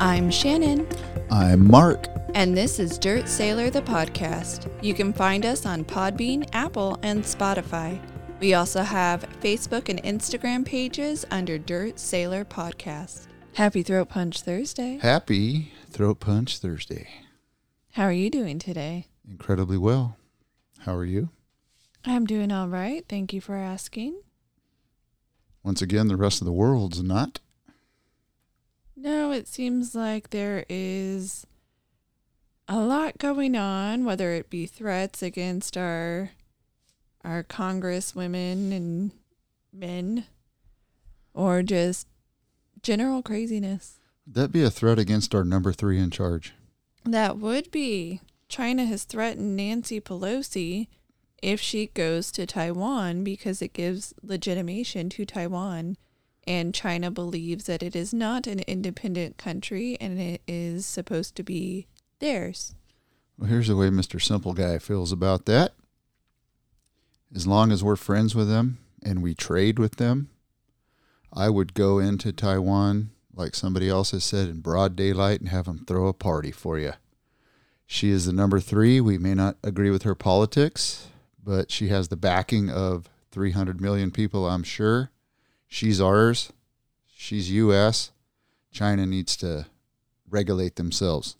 I'm Shannon, I'm Mark. and this is Dirt Sailor the podcast. You can find us on Podbean, Apple, and Spotify. We also have Facebook and Instagram pages under Dirt Sailor Podcast. Happy Throat Punch Thursday. Happy Throat Punch Thursday. How are you doing today? Incredibly well. How are you? I'm doing all right. Thank you for asking. Once again, the rest of the world's not. No, it seems like there is a lot going on, whether it be threats against our our Congress women and men or just general craziness. Would that be a threat against our number three in charge? That would be China has threatened Nancy Pelosi if she goes to Taiwan because it gives legitimation to Taiwan and China believes that it is not an independent country and it is supposed to be theirs. Well, here's the way Mr. Simple Guy feels about that. As long as we're friends with them and we trade with them, I would go into Taiwan, like somebody else has said, in broad daylight and have them throw a party for you. She is the number three. We may not agree with her politics, but she has the backing of 300 million people, I'm sure. She's ours. She's U.S. China needs to regulate themselves.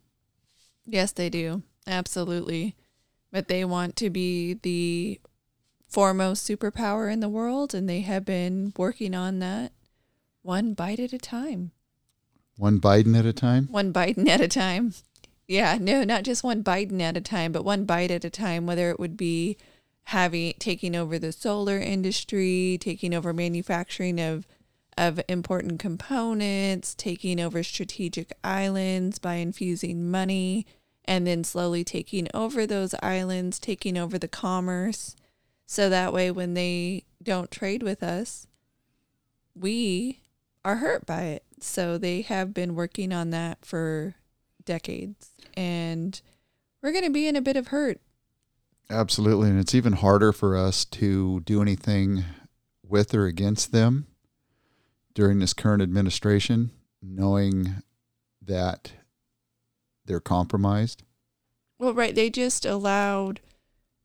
Yes, they do. Absolutely. But they want to be the foremost superpower in the world and they have been working on that one bite at a time. One Biden at a time. One Biden at a time. Yeah, no, not just one Biden at a time, but one bite at a time, whether it would be having taking over the solar industry, taking over manufacturing of of important components, taking over strategic islands by infusing money, and then slowly taking over those islands, taking over the commerce. So that way when they don't trade with us, we are hurt by it. So they have been working on that for decades. And we're going to be in a bit of hurt. Absolutely. And it's even harder for us to do anything with or against them during this current administration, knowing that they're compromised. Well, right. They just allowed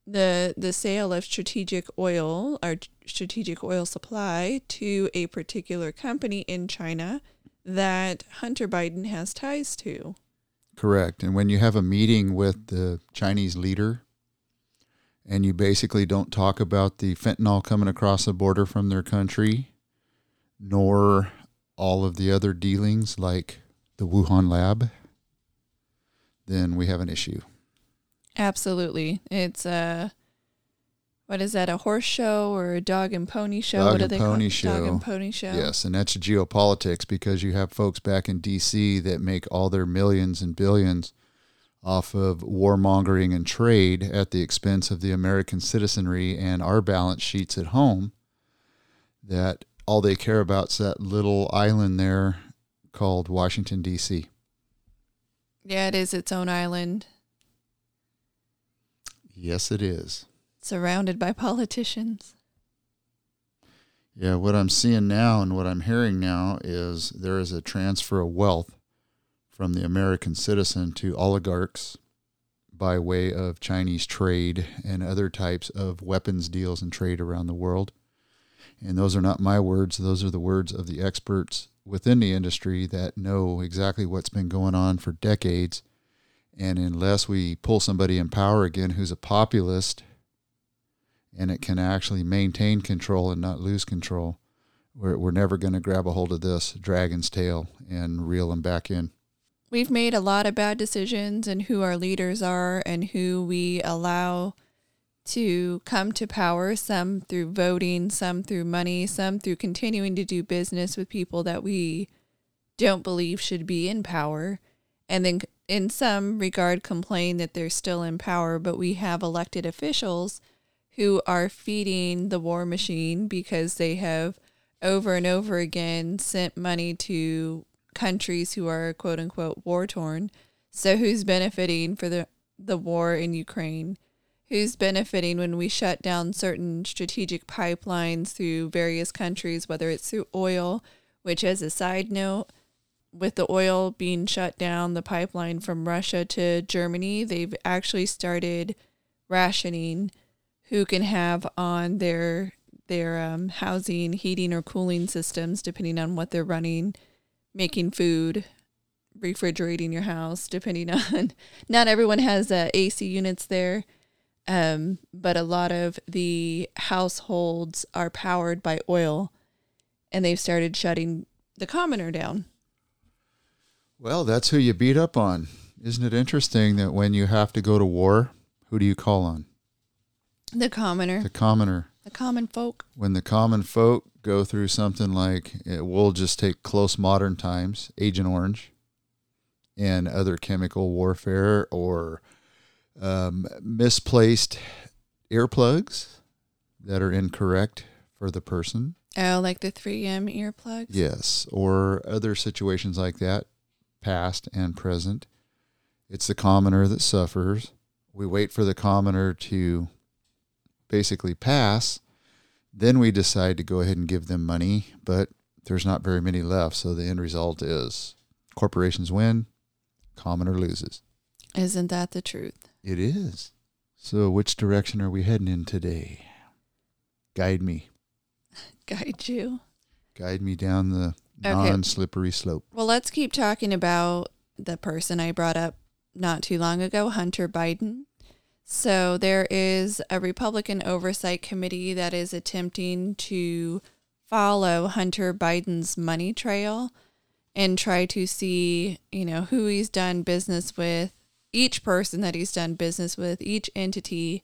the the sale of strategic oil or strategic oil supply to a particular company in China that Hunter Biden has ties to. Correct. And when you have a meeting with the Chinese leader and you basically don't talk about the fentanyl coming across the border from their country, nor all of the other dealings like the Wuhan lab, then we have an issue. Absolutely. It's a what is that? A horse show or a dog and pony show? Dog what do and they call pony it? Dog and pony show. Yes, and that's geopolitics because you have folks back in D.C. that make all their millions and billions off of warmongering and trade at the expense of the American citizenry and our balance sheets at home. That all they care about is that little island there called Washington, D.C. Yeah, it is its own island, Yes, it is. surrounded by politicians. Yeah, what I'm seeing now and what I'm hearing now is there is a transfer of wealth from the American citizen to oligarchs by way of Chinese trade and other types of weapons deals and trade around the world. And those are not my words, those are the words of the experts within the industry that know exactly what's been going on for decades. And unless we pull somebody in power again who's a populist and it can actually maintain control and not lose control, we're, we're never going to grab a hold of this dragon's tail and reel them back in. We've made a lot of bad decisions and who our leaders are and who we allow to come to power, some through voting, some through money, some through continuing to do business with people that we don't believe should be in power. And then in some regard complain that they're still in power, but we have elected officials who are feeding the war machine because they have over and over again sent money to countries who are quote unquote war torn. So who's benefiting for the the war in Ukraine? Who's benefiting when we shut down certain strategic pipelines through various countries, whether it's through oil, which as a side note, with the oil being shut down, the pipeline from Russia to Germany, they've actually started rationing who can have on their their um, housing, heating, or cooling systems, depending on what they're running, making food, refrigerating your house, depending on. Not everyone has uh, AC units there, um, but a lot of the households are powered by oil, and they've started shutting the commoner down. Well, that's who you beat up on. Isn't it interesting that when you have to go to war, who do you call on? The commoner. The commoner. The common folk. When the common folk go through something like, it, eh, we'll just take close modern times, Agent Orange, and other chemical warfare or um, misplaced earplugs that are incorrect for the person. Oh, like the 3M earplugs? Yes, or other situations like that, past and present. It's the commoner that suffers. We wait for the commoner to basically pass. Then we decide to go ahead and give them money, but there's not very many left. So the end result is corporations win, commoner loses. Isn't that the truth? It is. So, which direction are we heading in today? Guide me. Guide you. Guide me down the okay. non slippery slope. Well, let's keep talking about the person I brought up not too long ago, Hunter Biden. So, there is a Republican oversight committee that is attempting to follow Hunter Biden's money trail and try to see, you know, who he's done business with, each person that he's done business with, each entity,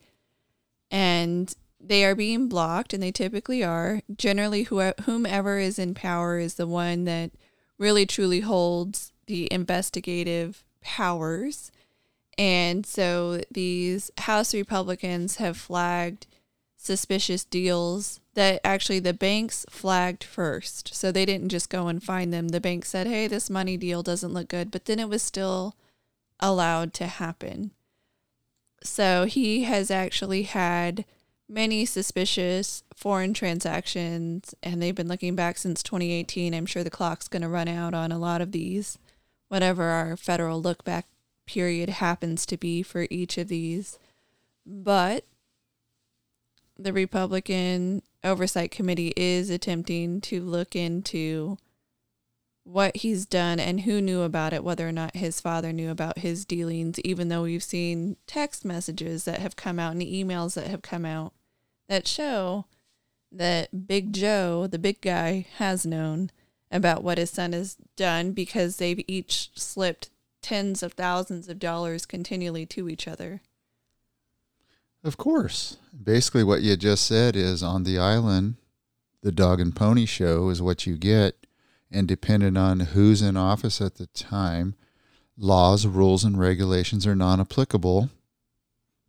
and they are being blocked, and they typically are. Generally, whomever is in power is the one that really truly holds the investigative powers. And so these House Republicans have flagged suspicious deals that actually the banks flagged first. So they didn't just go and find them. The bank said, hey, this money deal doesn't look good, but then it was still allowed to happen. So he has actually had many suspicious foreign transactions, and they've been looking back since 2018. I'm sure the clock's going to run out on a lot of these, whatever our federal look back period happens to be for each of these. But the Republican Oversight Committee is attempting to look into what he's done and who knew about it, whether or not his father knew about his dealings, even though we've seen text messages that have come out and emails that have come out that show that Big Joe, the big guy, has known about what his son has done because they've each slipped tens of thousands of dollars continually to each other. Of course. Basically, what you just said is on the island, the dog and pony show is what you get. And depending on who's in office at the time, laws, rules, and regulations are non applicable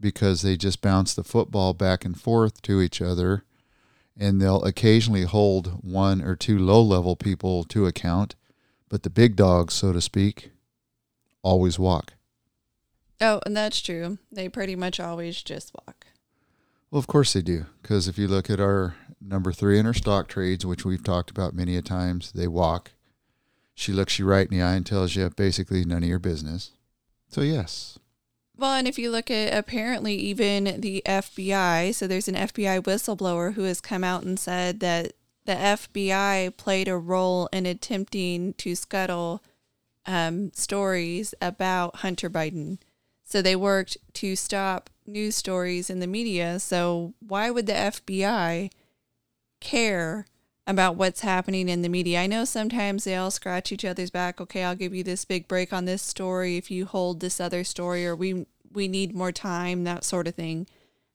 because they just bounce the football back and forth to each other. And they'll occasionally hold one or two low level people to account. But the big dogs, so to speak, always walk. Oh, and that's true. They pretty much always just walk. Well, of course they do. Because if you look at our number three in our stock trades, which we've talked about many a times, they walk. She looks you right in the eye and tells you basically none of your business. So, yes. Well, and if you look at apparently even the FBI, so there's an FBI whistleblower who has come out and said that the FBI played a role in attempting to scuttle um, stories about Hunter Biden so they worked to stop news stories in the media. So why would the FBI care about what's happening in the media? I know sometimes they all scratch each other's back. Okay, I'll give you this big break on this story if you hold this other story or we we need more time, that sort of thing.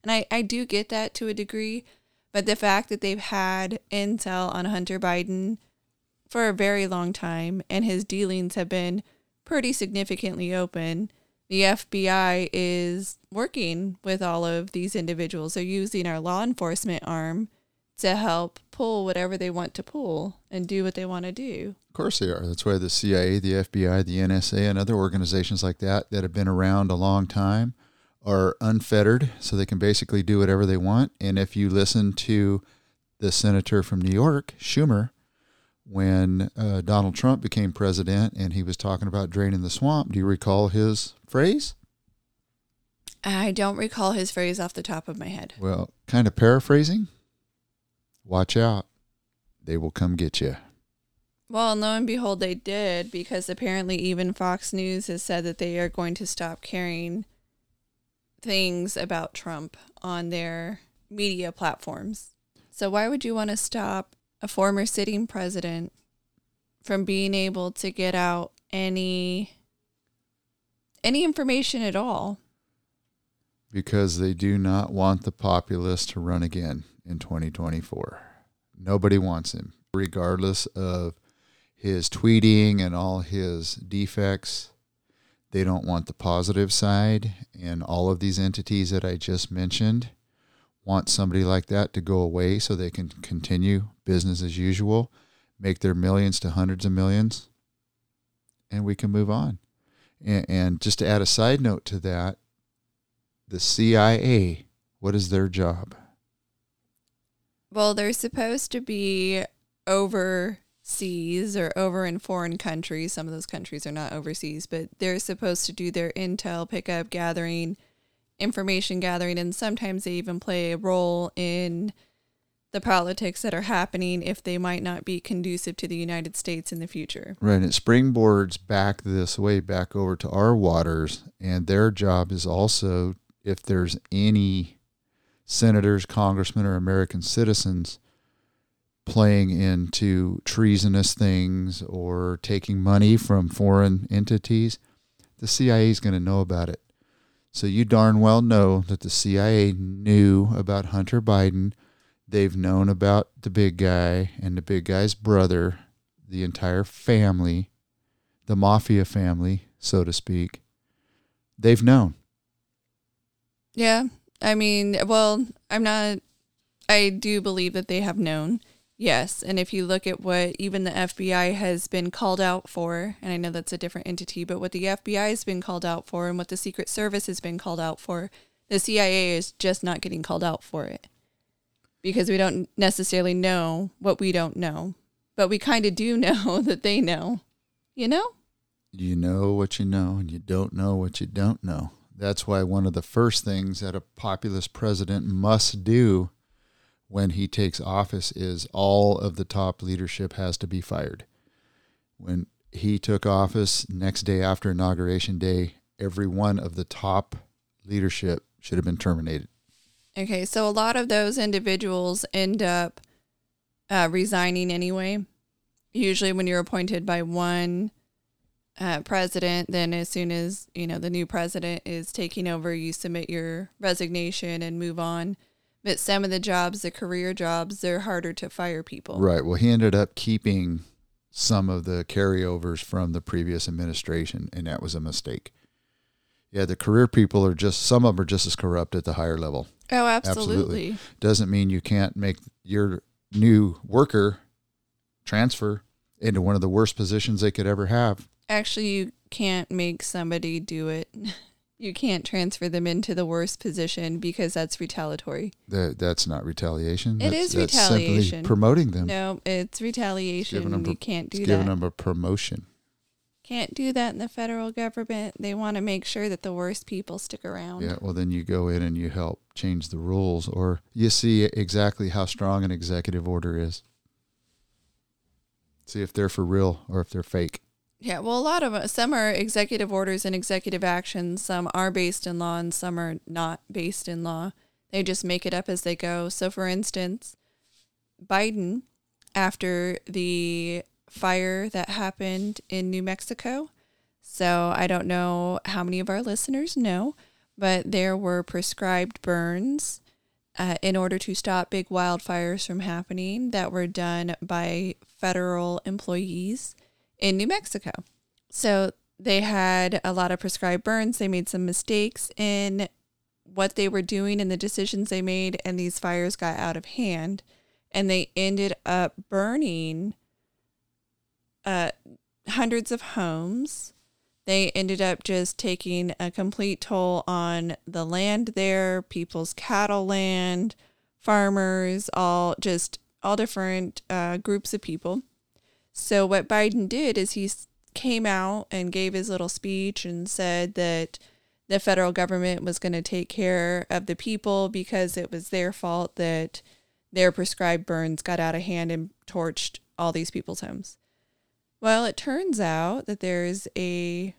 And I, I do get that to a degree. But the fact that they've had intel on Hunter Biden for a very long time and his dealings have been pretty significantly open the FBI is working with all of these individuals. They're using our law enforcement arm to help pull whatever they want to pull and do what they want to do. Of course they are. That's why the CIA, the FBI, the NSA, and other organizations like that that have been around a long time are unfettered, so they can basically do whatever they want. And if you listen to the senator from New York, Schumer, when uh, Donald Trump became president and he was talking about draining the swamp. Do you recall his phrase? I don't recall his phrase off the top of my head. Well, kind of paraphrasing. Watch out. They will come get you. Well, lo and behold, they did because apparently even Fox News has said that they are going to stop carrying things about Trump on their media platforms. So, why would you want to stop a former sitting president from being able to get out any any information at all? Because they do not want the populace to run again in 2024. Nobody wants him, regardless of his tweeting and all his defects. They don't want the positive side. And all of these entities that I just mentioned want somebody like that to go away so they can continue business as usual, make their millions to hundreds of millions, and we can move on. And, and just to add a side note to that, the CIA, what is their job? Well, they're supposed to be overseas or over in foreign countries. Some of those countries are not overseas, but they're supposed to do their intel pickup, gathering, information gathering, and sometimes they even play a role in the politics that are happening if they might not be conducive to the United States in the future. Right. It springboards back this way, back over to our waters. And their job is also, if there's any senators, congressmen, or American citizens playing into treasonous things or taking money from foreign entities, the CIA is going to know about it. So you darn well know that the CIA knew about Hunter Biden. They've known about the big guy and the big guy's brother, the entire family, the mafia family, so to speak. They've known. Yeah. I mean, well, I'm not, I do believe that they have known. Yes. And if you look at what even the FBI has been called out for, and I know that's a different entity, but what the FBI has been called out for and what the Secret Service has been called out for, the CIA is just not getting called out for it because we don't necessarily know what we don't know, but we kind of do know that they know, you know? You know what you know, and you don't know what you don't know. That's why one of the first things that a populist president must do when he takes office is all of the top leadership has to be fired. When he took office, next day after inauguration day, every one of the top leadership should have been terminated. Okay, so a lot of those individuals end up uh, resigning anyway. Usually, when you're appointed by one uh, president, then as soon as you know the new president is taking over, you submit your resignation and move on. But some of the jobs, the career jobs, they're harder to fire people. Right. Well, he ended up keeping some of the carryovers from the previous administration, and that was a mistake. Yeah, the career people are just some of them are just as corrupt at the higher level. Oh, absolutely. absolutely. Doesn't mean you can't make your new worker transfer into one of the worst positions they could ever have. Actually, you can't make somebody do it. You can't transfer them into the worst position because that's retaliatory. That that's not retaliation. It that's, is retaliation. promoting them. No, it's retaliation. Them, you can't do it's that. Giving them a promotion. Can't do that in the federal government. They want to make sure that the worst people stick around. Yeah, well, then you go in and you help change the rules, or you see exactly how strong an executive order is. See if they're for real or if they're fake. Yeah, well, a lot of uh, some are executive orders and executive actions. Some are based in law and some are not based in law. They just make it up as they go. So, for instance, Biden, after the fire that happened in New Mexico, so I don't know how many of our listeners know, but there were prescribed burns uh, in order to stop big wildfires from happening that were done by federal employees in New Mexico. So they had a lot of prescribed burns. They made some mistakes in what they were doing and the decisions they made, and these fires got out of hand. And they ended up burning uh, hundreds of homes. They ended up just taking a complete toll on the land there, people's cattle land, farmers, all just all different uh, groups of people. So what Biden did is he came out and gave his little speech and said that the federal government was going to take care of the people because it was their fault that their prescribed burns got out of hand and torched all these people's homes. Well, it turns out that there's a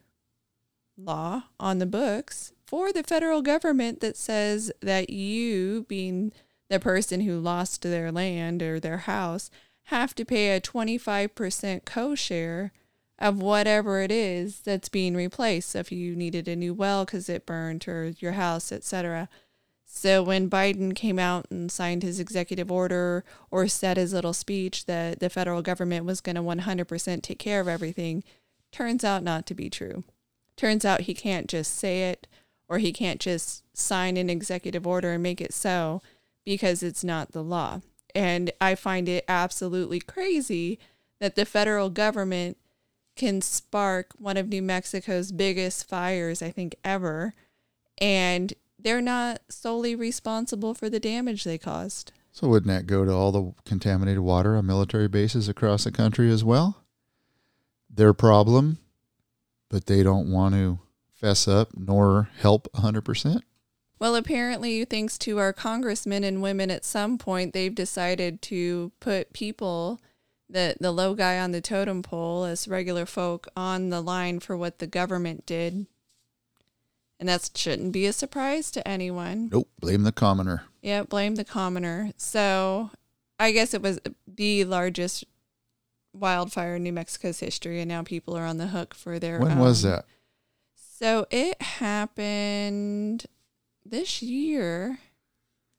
law on the books for the federal government that says that you, being the person who lost their land or their house, have to pay a 25% co share of whatever it is that's being replaced. So if you needed a new well because it burned or your house, etc. So when Biden came out and signed his executive order or said his little speech that the federal government was going to 100% take care of everything, turns out not to be true. Turns out he can't just say it or he can't just sign an executive order and make it so because it's not the law. And I find it absolutely crazy that the federal government can spark one of New Mexico's biggest fires, I think, ever. And they're not solely responsible for the damage they caused. So wouldn't that go to all the contaminated water on military bases across the country as well? Their problem, but they don't want to fess up nor help 100%. Well, apparently, thanks to our congressmen and women, at some point they've decided to put people, the the low guy on the totem pole, as regular folk, on the line for what the government did, and that shouldn't be a surprise to anyone. Nope, blame the commoner. Yeah, blame the commoner. So, I guess it was the largest wildfire in New Mexico's history, and now people are on the hook for their. When was that? So it happened this year.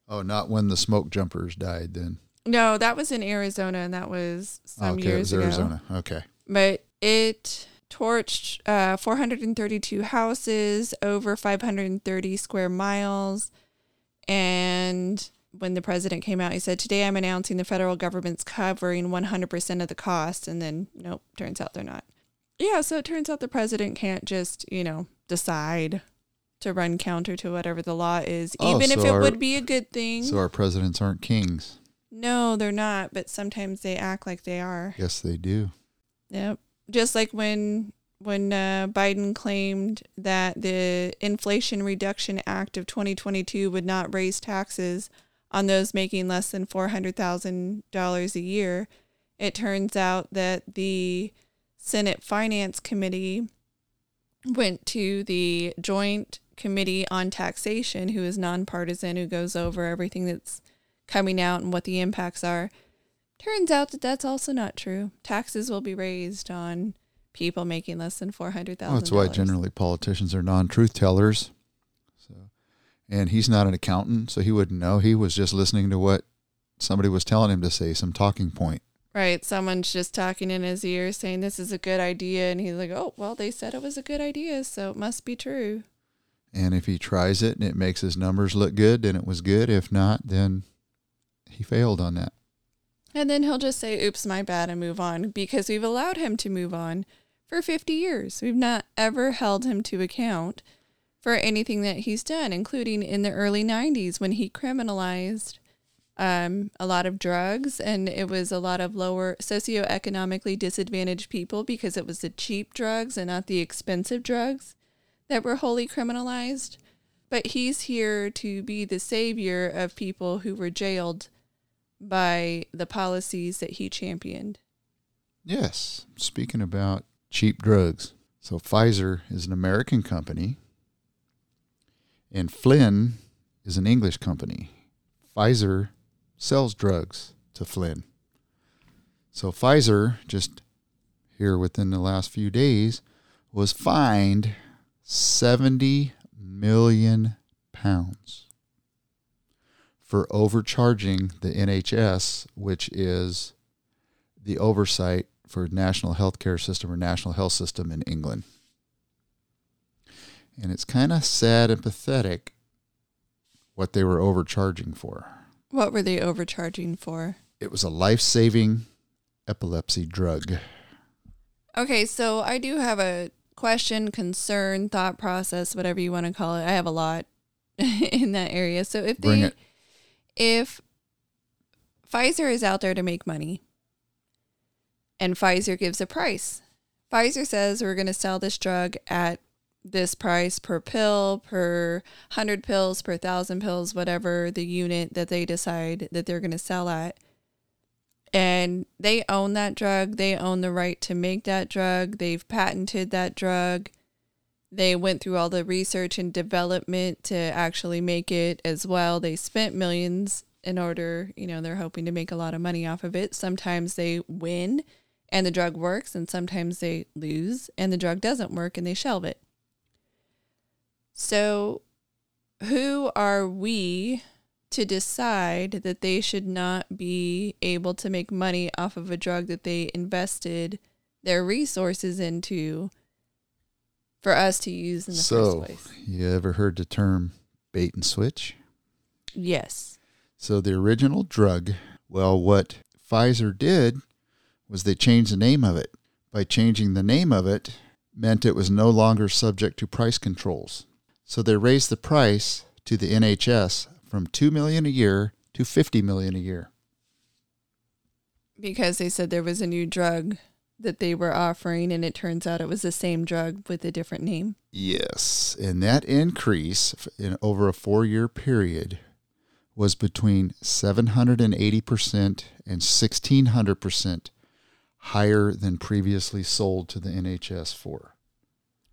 Oh, not when the smoke jumpers died then. No, that was in Arizona, and that was some okay, it years was ago. Arizona. Okay. But it torched uh, 432 houses, over 530 square miles. And when the president came out, he said, Today I'm announcing the federal government's covering 100% of the cost. And then, nope, turns out they're not. Yeah, so it turns out the president can't just, you know, decide to run counter to whatever the law is, Oh, even if it our- would be a good thing. So our presidents aren't kings. no, they're not, but sometimes they act like they are. Yes, they do. Yep. Just like when when uh, Biden claimed that the Inflation Reduction Act of 2022 would not raise taxes on those making less than $400,000 a year, it turns out that the Senate Finance Committee went to the Joint Committee on Taxation, who is nonpartisan, who goes over everything that's coming out and what the impacts are. Turns out that that's also not true. Taxes will be raised on people making less than four hundred thousand. Well, that's why generally politicians are non-truth tellers. So, and he's not an accountant, so he wouldn't know. He was just listening to what somebody was telling him to say, some talking point. right. Someone's just talking in his ear, saying this is a good idea, and he's like, "Oh, well, they said it was a good idea, so it must be true." And if he tries it and it makes his numbers look good, then it was good. If not, then he failed on that. And then he'll just say, "Oops, my bad," and move on because we've allowed him to move on for fifty years. We've not ever held him to account for anything that he's done, including in the early '90s when he criminalized um, a lot of drugs, and it was a lot of lower socioeconomically disadvantaged people because it was the cheap drugs and not the expensive drugs that were wholly criminalized. But he's here to be the savior of people who were jailed by the policies that he championed. Yes. Speaking about cheap drugs. So Pfizer is an American company and Flynn is an English company. Pfizer sells drugs to Flynn. So Pfizer just here within the last few days was fined 70 million pounds for overcharging the NHS, which is the oversight for national healthcare system or national health system in England. And it's kind of sad and pathetic what they were overcharging for. What were they overcharging for? It was a life-saving epilepsy drug. Okay, so I do have a question, concern, thought process, whatever you want to call it. I have a lot in that area. So if Bring they it. if Pfizer is out there to make money and Pfizer gives a price. Pfizer says we're going to sell this drug at this price per pill, per 100 pills, per 1,000 pills, whatever the unit that they decide that they're going to sell at. And they own that drug. They own the right to make that drug. They've patented that drug. They went through all the research and development to actually make it as well. They spent millions in order, you know, they're hoping to make a lot of money off of it. Sometimes they win and the drug works, and sometimes they lose and the drug doesn't work and they shelve it. So, who are we to decide that they should not be able to make money off of a drug that they invested their resources into for us to use in the so, first place? you ever heard the term bait and switch? Yes. So the original drug, well, what Pfizer did was they changed the name of it. By changing the name of it, meant it was no longer subject to price controls. So they raised the price to the NHS from 2 million a year to 50 million a year. Because they said there was a new drug that they were offering and it turns out it was the same drug with a different name. Yes, and that increase in over a 4-year period was between 780% and 1600% higher than previously sold to the NHS for.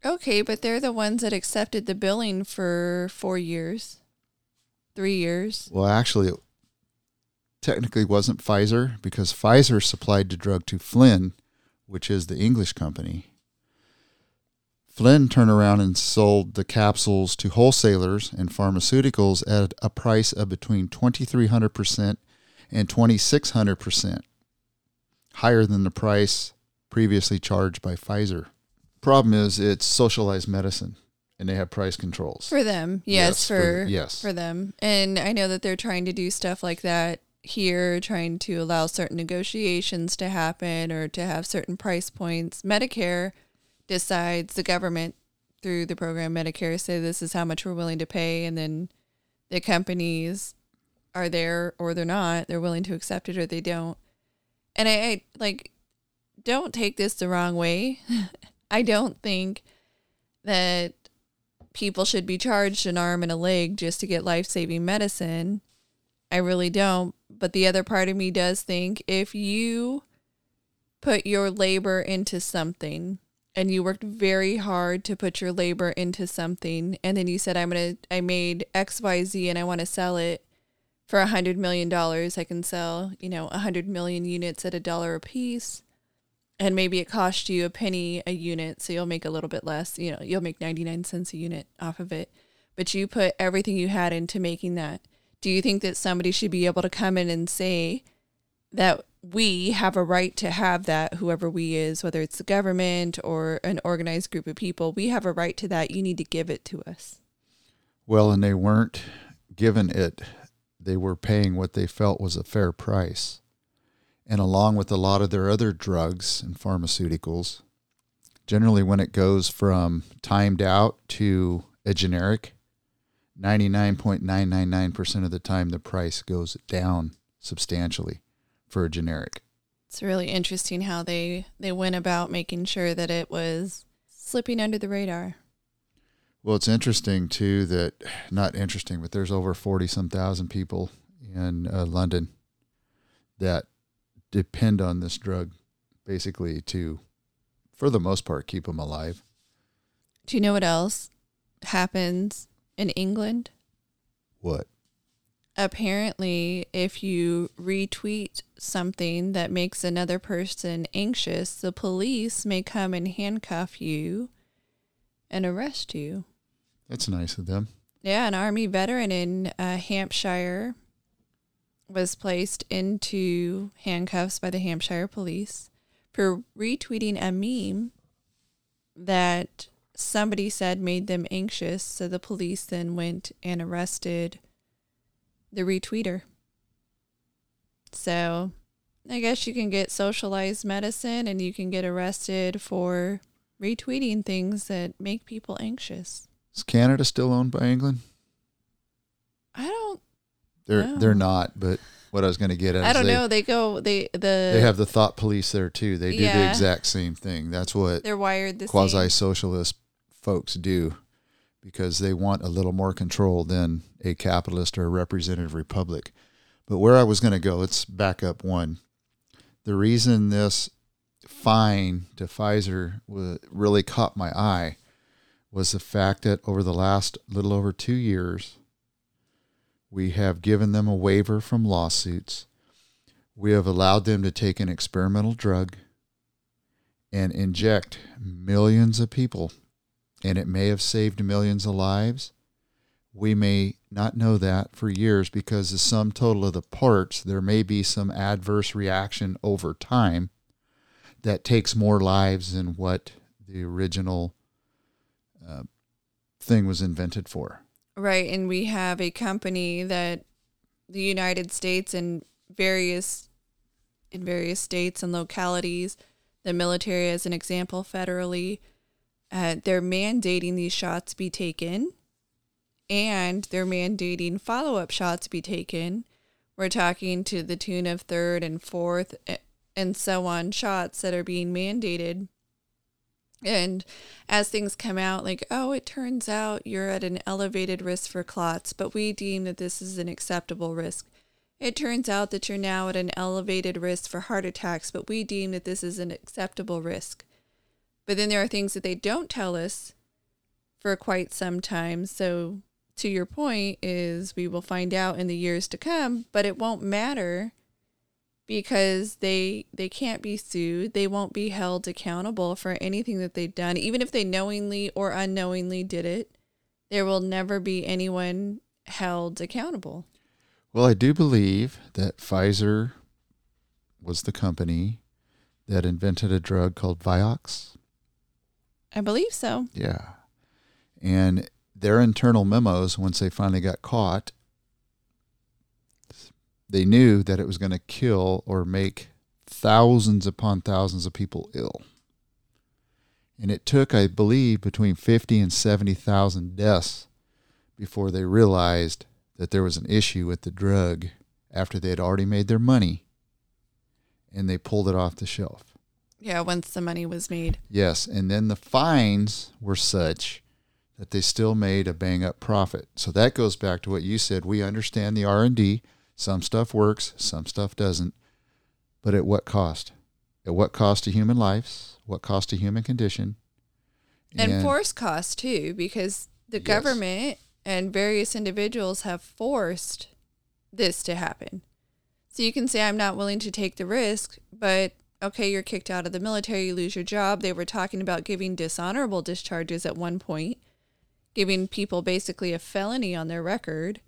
Okay, but they're the ones that accepted the billing for four years, three years. Well, actually, it technically wasn't Pfizer because Pfizer supplied the drug to Flynn, which is the English company. Flynn turned around and sold the capsules to wholesalers and pharmaceuticals at a price of between 2300% and 2600%, higher than the price previously charged by Pfizer. Problem is, it's socialized medicine and they have price controls. For them, yes, Yes, for, for- yes. for them. And I know that they're trying to do stuff like that here, trying to allow certain negotiations to happen or to have certain price points. Medicare decides the government through the program Medicare say this is how much we're willing to pay and then the companies are there or they're not. They're willing to accept it or they don't. And I, I like don't take this the wrong way. I don't think that people should be charged an arm and a leg just to get life saving medicine. I really don't. But the other part of me does think if you put your labor into something and you worked very hard to put your labor into something and then you said I'm going to I made XYZ and I want to sell it for a hundred million dollars, I can sell, you know, a hundred million units at a dollar a piece. And maybe it cost you a penny a unit, so you'll make a little bit less. You know, you'll make 99 cents a unit off of it. But you put everything you had into making that. Do you think that somebody should be able to come in and say that we have a right to have that, whoever we is, whether it's the government or an organized group of people, we have a right to that. You need to give it to us. Well, and they weren't given it, they were paying what they felt was a fair price. And along with a lot of their other drugs and pharmaceuticals, generally when it goes from timed out to a generic, 99.999% of the time the price goes down substantially for a generic. It's really interesting how they they went about making sure that it was slipping under the radar. Well, it's interesting too that not interesting, but there's over forty some thousand people in uh, London that depend on this drug, basically to, for the most part, keep them alive. Do you know what else happens in England? What? Apparently, if you retweet something that makes another person anxious, the police may come and handcuff you and arrest you. That's nice of them. Yeah, an army veteran in uh, Hampshire was placed into handcuffs by the Hampshire police for retweeting a meme that somebody said made them anxious. So the police then went and arrested the retweeter. So I guess you can get socialized medicine and you can get arrested for retweeting things that make people anxious. Is Canada still owned by England? I don't They're No. they're not. But what I was going to get at I don't they, know. They go. They the they have the thought police there too. They do the exact same thing. That's what they're wired the quasi socialist folks do because they want a little more control than a capitalist or a representative republic. But where I was going to go, let's back up one. The reason this fine to Pfizer wa- really caught my eye was the fact that over the last little over two years, we have given them a waiver from lawsuits. We have allowed them to take an experimental drug and inject millions of people, and it may have saved millions of lives. We may not know that for years because the sum total of the parts, there may be some adverse reaction over time that takes more lives than what the original uh, thing was invented for. Right, and we have a company that the United States and various in various states and localities, the military as an example federally, uh, they're mandating these shots be taken, and they're mandating follow up shots be taken. We're talking to the tune of third and fourth eh, and so on shots that are being mandated. And as things come out, like, oh, it turns out you're at an elevated risk for clots, but we deem that this is an acceptable risk. It turns out that you're now at an elevated risk for heart attacks, but we deem that this is an acceptable risk. But then there are things that they don't tell us for quite some time. So, to your point, is we will find out in the years to come, but it won't matter because they they can't be sued they won't be held accountable for anything that they've done even if they knowingly or unknowingly did it there will never be anyone held accountable Well, I do believe that Pfizer was the company that invented a drug called Vioxx. i believe so Yeah. And their internal memos, once they finally got caught, they knew that it was going to kill or make thousands upon thousands of people ill. And it took, I believe, between 50 and 70,000 deaths before they realized that there was an issue with the drug after they had already made their money and they pulled it off the shelf. yeah once the money was made Yes, and then the fines were such that they still made a bang up profit. So that goes back to what you said. We understand the R and D. Some stuff works, some stuff doesn't. But at what cost? At what cost to human lives? What cost to human condition? and, force costs too because the Yes. government and various individuals have forced this to happen so you can say i'm not willing to take the risk but okay you're kicked out of the military you lose your job they were talking about giving dishonorable discharges at one point giving people basically a felony on their record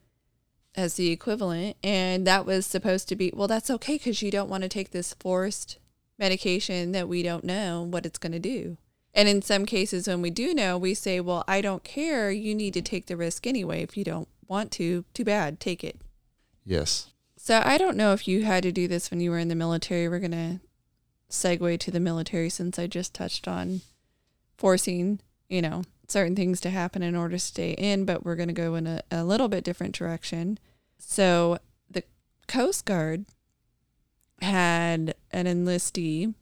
as the equivalent and that was supposed to be well that's okay because you don't want to take this forced medication that we don't know what it's going to do and in some cases, when we do know, we say, well, I don't care. You need to take the risk anyway. If you don't want to, too bad, take it. Yes. So I don't know if you had to do this when you were in the military. We're going to segue to the military since I just touched on forcing, you know, certain things to happen in order to stay in, but we're going to go in a, a little bit different direction. So the Coast Guard had an enlistee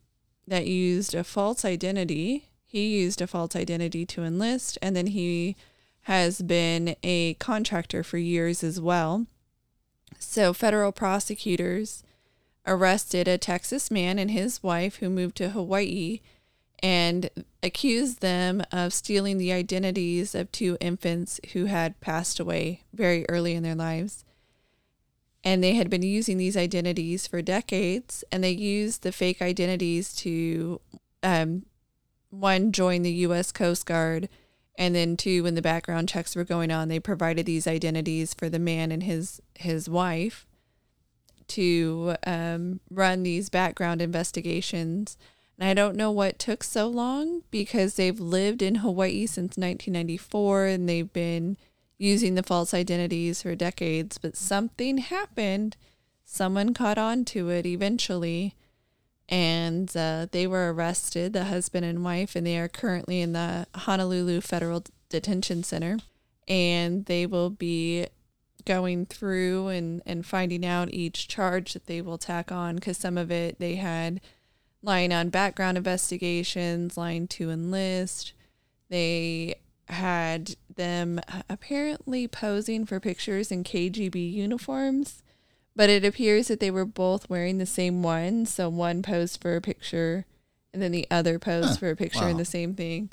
that used a false identity. He used a false identity to enlist, and then he has been a contractor for years as well. So, federal prosecutors arrested a Texas man and his wife who moved to Hawaii and accused them of stealing the identities of two infants who had passed away very early in their lives. And they had been using these identities for decades, and they used the fake identities to, um, one, join the U.S. Coast Guard, and then two, when the background checks were going on, they provided these identities for the man and his his wife to um, run these background investigations. And I don't know what took so long because they've lived in Hawaii since 1994 and they've been using the false identities for decades, but something happened. Someone caught on to it eventually, and uh, they were arrested, the husband and wife, and they are currently in the Honolulu Federal Detention Center. And they will be going through and, and finding out each charge that they will tack on because some of it they had lying on background investigations, lying to enlist. They had them uh, apparently posing for pictures in KGB uniforms, but it appears that they were both wearing the same one. So one posed for a picture and then the other posed huh, for a picture wow. in the same thing.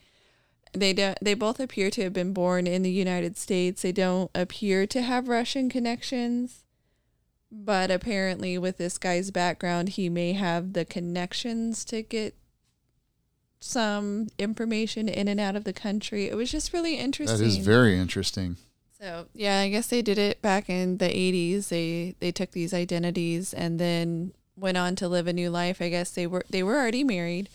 They don't they both appear to have been born in the United States. They don't appear to have Russian connections, but apparently with this guy's background, he may have the connections to get some information in and out of the country. It was just really interesting. That is very interesting. So yeah, I guess they did it back in the eighties. They they took these identities and then went on to live a new life. I guess they were they were already married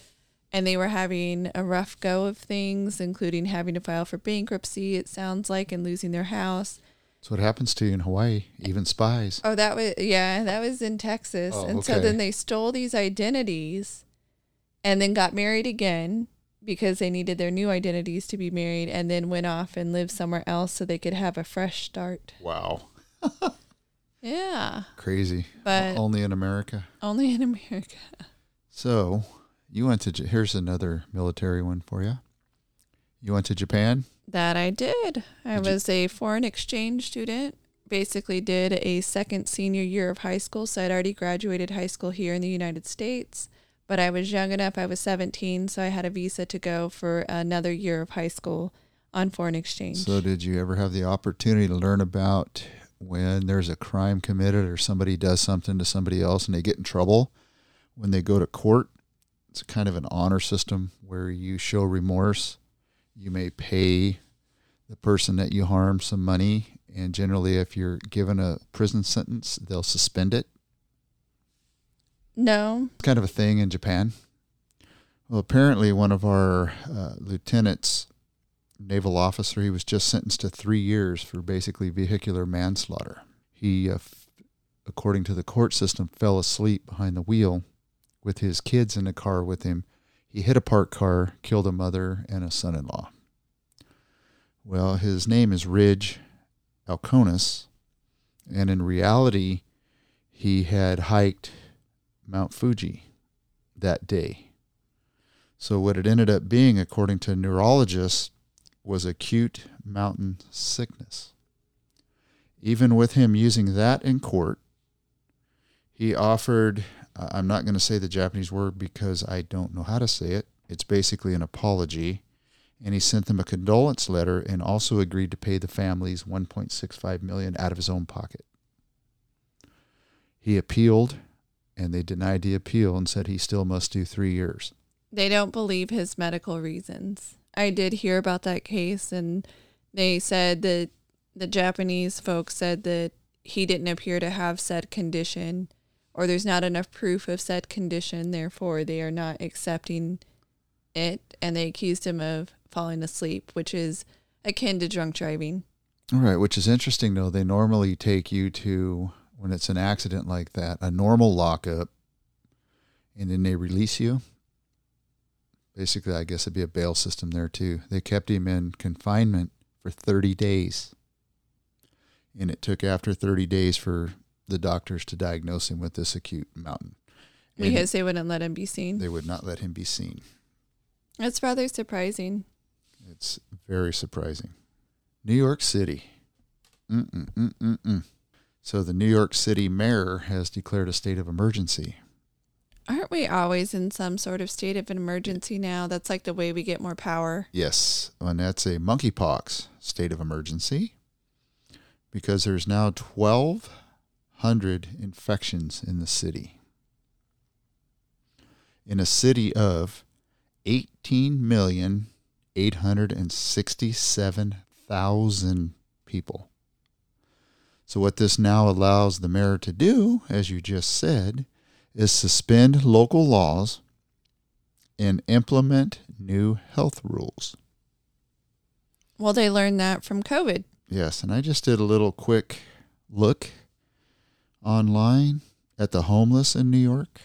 and they were having a rough go of things, including having to file for bankruptcy, it sounds like, and losing their house. That's what happens to you in Hawaii, even spies. Oh, that was, yeah, that was in Texas. Oh, and okay. so then they stole these identities and then got married again because they needed their new identities to be married and then went off and lived somewhere else so they could have a fresh start. Wow. yeah. Crazy. But only in America. Only in America. So, you went to here's another military one for you. You went to Japan? That I did. I did was you? a foreign exchange student. Basically did a second senior year of high school, so I'd already graduated high school here in the United States, but I was young enough, I was 17, so I had a visa to go for another year of high school on foreign exchange. So did you ever have the opportunity to learn about when there's a crime committed or somebody does something to somebody else and they get in trouble when they go to court it's kind of an honor system where you show remorse. You may pay the person that you harm some money, and generally, if you're given a prison sentence, they'll suspend it. No. It's kind of a thing in Japan. Well, apparently, one of our uh, lieutenants, naval officer, he was just sentenced to three years for basically vehicular manslaughter. He, uh, f- according to the court system, fell asleep behind the wheel with his kids in the car with him. He hit a parked car, killed a mother and a son in law. Well, his name is Ridge Alkonis, and in reality, he had hiked Mount Fuji that day. So, what it ended up being, according to neurologists, was acute mountain sickness. Even with him using that in court, he offered I'm not going to say the Japanese word because I don't know how to say it. It's basically an apology. And he sent them a condolence letter and also agreed to pay the families 1.65 million out of his own pocket. He appealed and they denied the appeal and said he still must do 3 years. They don't believe his medical reasons. I did hear about that case and they said that the Japanese folks said that he didn't appear to have said condition or there's not enough proof of said condition, therefore they are not accepting it, and they accused him of falling asleep, which is akin to drunk driving. All right, which is interesting though. They normally take you to when it's an accident like that, a normal lockup, and then they release you. Basically, I guess it'd be a bail system there too. They kept him in confinement for 30 days. And it took after 30 days for the doctors to diagnose him with this acute mountain. And because they wouldn't let him be seen. They would not let him be seen. That's rather surprising. It's very surprising. New York City. Mm-mm-mm-mm-mm. So the New York City mayor has declared a state of emergency. Aren't we always in some sort of state of emergency now? That's like the way we get more power. Yes, and that's a monkeypox state of emergency because there's now 12 hundred infections in the city. In a city of eighteen million eight hundred and sixty-seven thousand people. So, what this now allows the mayor to do, as you just said, is suspend local laws and implement new health rules. Well, they learned that from COVID. Yes, and I just did a little quick look online at the homeless in New York.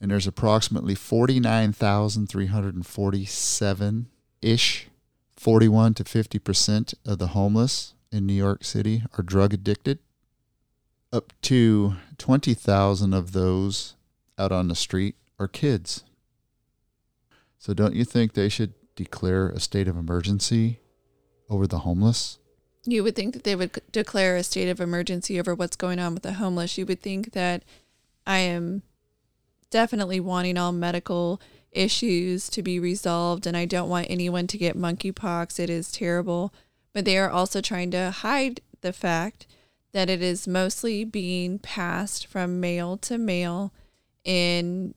And there's approximately 49,347 ish, 41 to 50% of the homeless in New York City are drug addicted. Up to 20,000 of those out on the street are kids. So don't you think they should declare a state of emergency over the homeless? You would think that they would declare a state of emergency over what's going on with the homeless. You would think that I am definitely wanting all medical issues to be resolved and I don't want anyone to get monkeypox. It is terrible. But they are also trying to hide the fact that it is mostly being passed from male to male in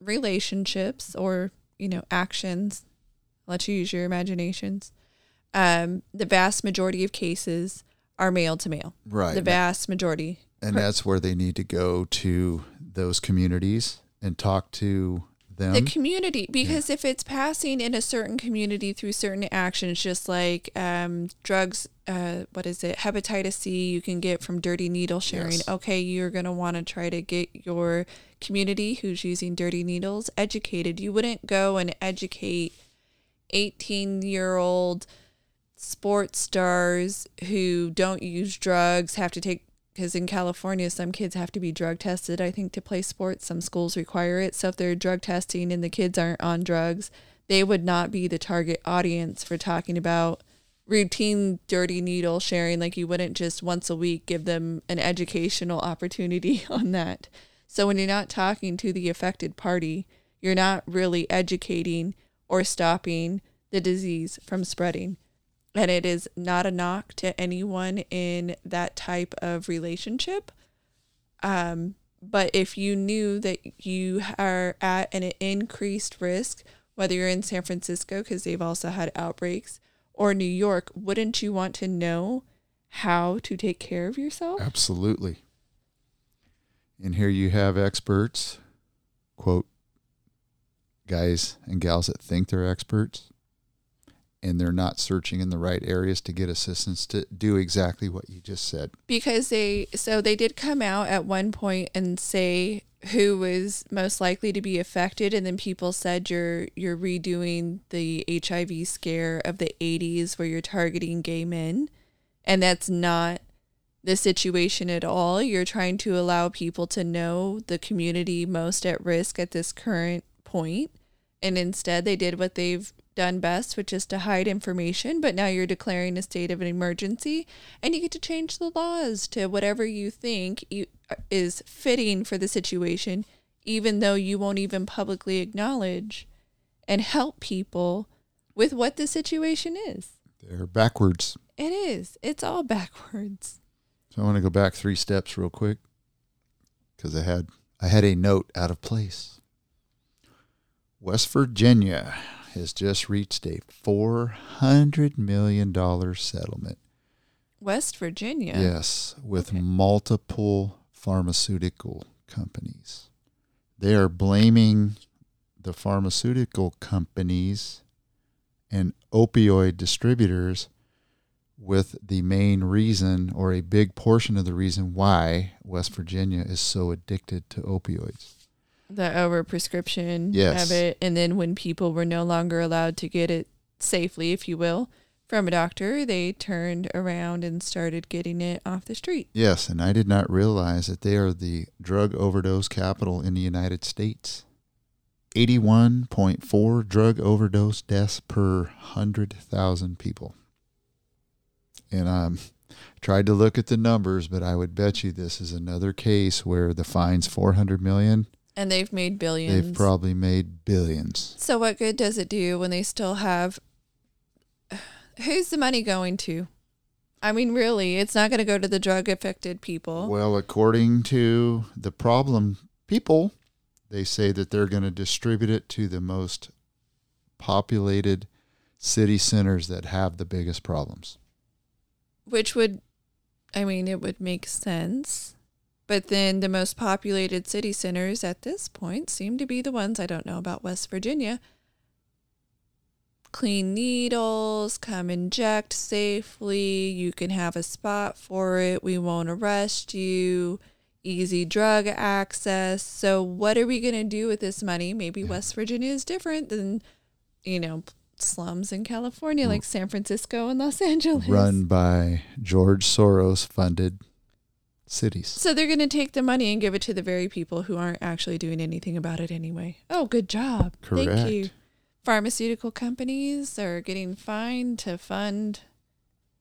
relationships or, you know, actions. Let you use your imaginations. Um, the vast majority of cases are male to male. Right. The vast majority. and that's where they need to go to those communities and talk to them. the community because if it's passing in a certain community through certain actions just like um, drugs uh, what is it hepatitis c you can get from dirty needle sharing Yes. okay you're going to want to try to get your community who's using dirty needles educated you wouldn't go and educate 18 year old sports stars who don't use drugs have to take because in California some kids have to be drug tested I think to play sports. Some schools require it. So if they're drug testing and the kids aren't on drugs they would not be the target audience for talking about routine dirty needle sharing. Like you wouldn't just once a week give them an educational opportunity on that. So when you're not talking to the affected party you're not really educating or stopping the disease from spreading and it is not a knock to anyone in that type of relationship. Um, but if you knew that you are at an increased risk, whether you're in San Francisco, because they've also had outbreaks, or New York, wouldn't you want to know how to take care of yourself? Absolutely. And here you have experts, quote, guys and gals that think they're experts, and they're not searching in the right areas to get assistance to do exactly what you just said. because they so they did come out at one point and say who was most likely to be affected and then people said you're you're redoing the HIV scare of the 80s where you're targeting gay men and that's not the situation at all you're trying to allow people to know the community most at risk at this current point and instead they did what they've done best which is to hide information but now you're declaring a state of an emergency and you get to change the laws to whatever you think you, uh, is fitting for the situation even though you won't even publicly acknowledge and help people with what the situation is They're backwards. it is it's all backwards So I want to go back three steps real quick because I had I had a note out of place. West Virginia has just reached a four hundred million dollar settlement. west virginia Yes, with Okay. multiple pharmaceutical companies. They are blaming the pharmaceutical companies and opioid distributors with the main reason or a big portion of the reason why West Virginia is so addicted to opioids. The over prescription Yes. of it and then when people were no longer allowed to get it safely if you will from a doctor they turned around and started getting it off the street Yes, and I did not realize that they are the drug overdose capital in the United States. 81.4 drug overdose deaths per 100,000 people. And um tried to look at the numbers, but I would bet you this is another case where the fine's 400 million. And they've made 1000000000s They've probably made billions. so what good does it do when they still have who's the money going to i mean really it's not going to go to the drug affected people Well, according to the problem people, they say that they're going to distribute it to the most populated city centers that have the biggest problems. which would i mean it would make sense but then the most populated city centers at this point seem to be the ones i don't know about west virginia clean needles come inject safely you can have a spot for it we won't arrest you easy drug access. So what are we going to do with this money? Maybe west virginia is different than you know slums in California, mm. like San Francisco and Los Angeles. Run by George Soros funded cities. So they're going to take the money and give it to the very people who aren't actually doing anything about it anyway. Oh, good job. Correct. Thank you. Pharmaceutical companies are getting fined to fund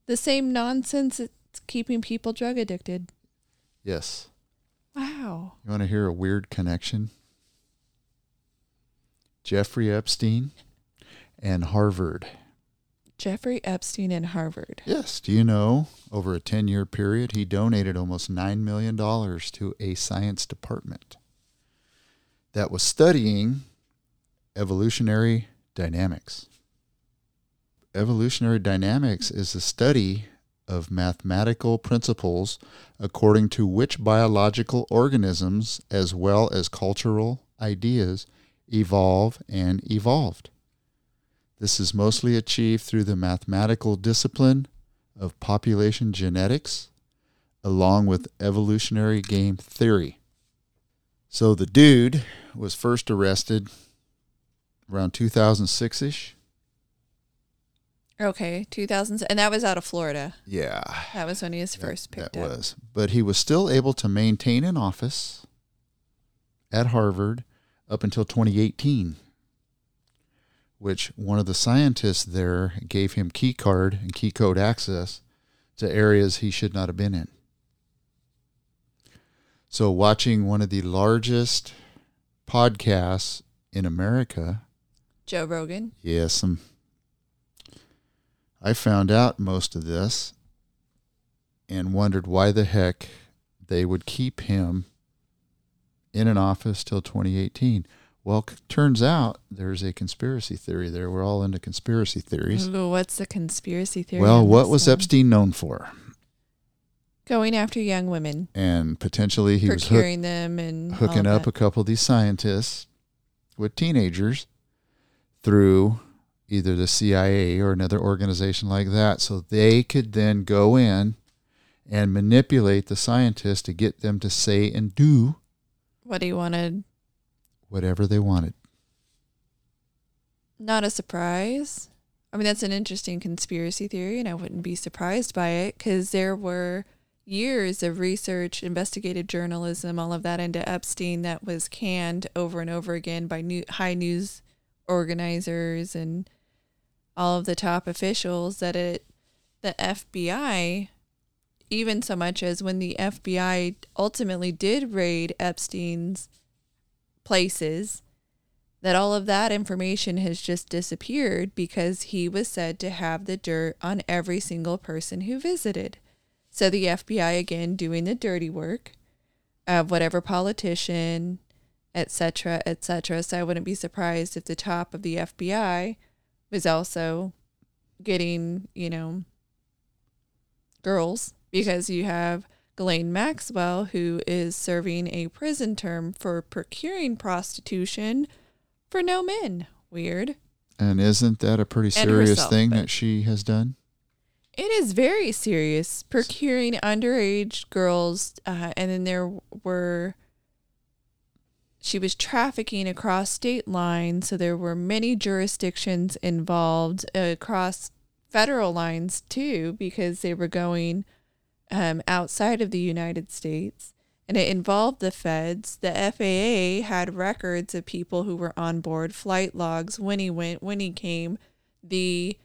the same nonsense that's keeping people drug addicted. Yes. Wow. You want to hear a weird connection? Jeffrey Epstein and Harvard. Jeffrey Epstein and Harvard. Yes. Do you know over a 10 year period, he donated almost $9 million to a science department that was studying evolutionary dynamics. Evolutionary dynamics is the study of mathematical principles according to which biological organisms, as well as cultural ideas, evolve and evolved. This is mostly achieved through the mathematical discipline of population genetics, along with evolutionary game theory. So the dude was first arrested around 2006 ish. Okay, 2000s. And that was out of Florida. Yeah. That was when he was first picked that up. was. But he was still able to maintain an office at Harvard up until 2018, which one of the scientists there gave him key card and key code access to areas he should not have been in. So watching one of the largest podcasts in America, Joe Rogan. yes, um, I found out most of this and wondered why the heck they would keep him in an office till 2018. Well, c- turns out there's a conspiracy theory there. We're all into conspiracy theories. Ooh, what's the conspiracy theory? Well, on what this was one? Epstein known for? Going after young women, And potentially he was hook, procuring them and all hooking of up that. a couple of these scientists with teenagers through either the CIA or another organization like that so they could then go in and manipulate the scientists to get them to say and do what he wanted. Whatever they wanted. Not a surprise. I mean, that's an interesting conspiracy theory, and I wouldn't be surprised by it because there were years of research, investigative journalism, all of that into Epstein that was canned over and over again by new, high news organizers and all of the top officials that it the FBI even so much as when the FBI ultimately did raid Epstein's places that all of that information has just disappeared because he was said to have the dirt on every single person who visited. So the FBI again doing the dirty work of whatever politician, etc., etc. So I wouldn't be surprised if the top of the FBI was also getting, you know, girls because you have Ghislaine Maxwell who is serving a prison term for procuring prostitution for no men. Weird. And isn't that a pretty serious herself, thing that she has done? It is very serious. Procuring underage girls, uh, and then there were. She was trafficking across state lines, so there were many jurisdictions involved uh, across federal lines too, because they were going um, outside of the United States, and it involved the feds. The FAA had records of people who were on board, flight logs, when he went, when he came. The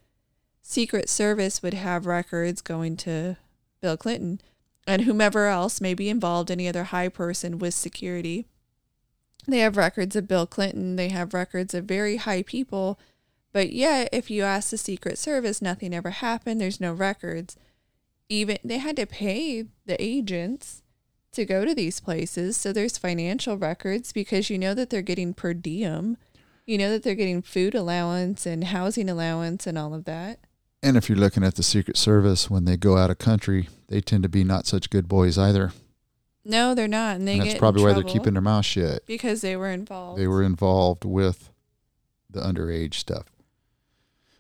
Secret Service would have records going to Bill Clinton and whomever else may be involved, any other high person with security. They have records of Bill Clinton, they have records of very high people, but yet if you ask the Secret Service, nothing ever happened. There's no records. Even they had to pay the agents to go to these places, so there's financial records because you know that they're getting per diem. You know that they're getting food allowance and housing allowance and all of that. And if you're looking at the Secret Service, when they go out of country, they tend to be not such good boys either. No, they're not, and they and that's probably why they're keeping their mouth shut. because they were involved. They were involved with the underage stuff.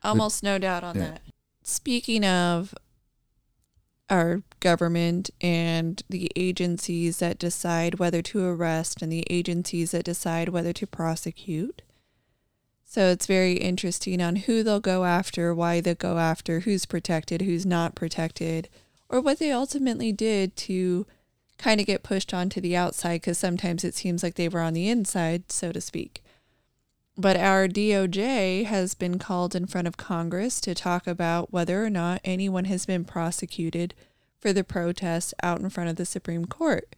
almost no doubt on Yeah. that. Speaking of our government and the agencies that decide whether to arrest and the agencies that decide whether to prosecute. So it's very interesting on who they'll go after, why they'll go after, who's protected, who's not protected, or what they ultimately did to kind of get pushed onto the outside because sometimes it seems like they were on the inside, so to speak. But our DOJ has been called in front of Congress to talk about whether or not anyone has been prosecuted for the protest out in front of the Supreme Court,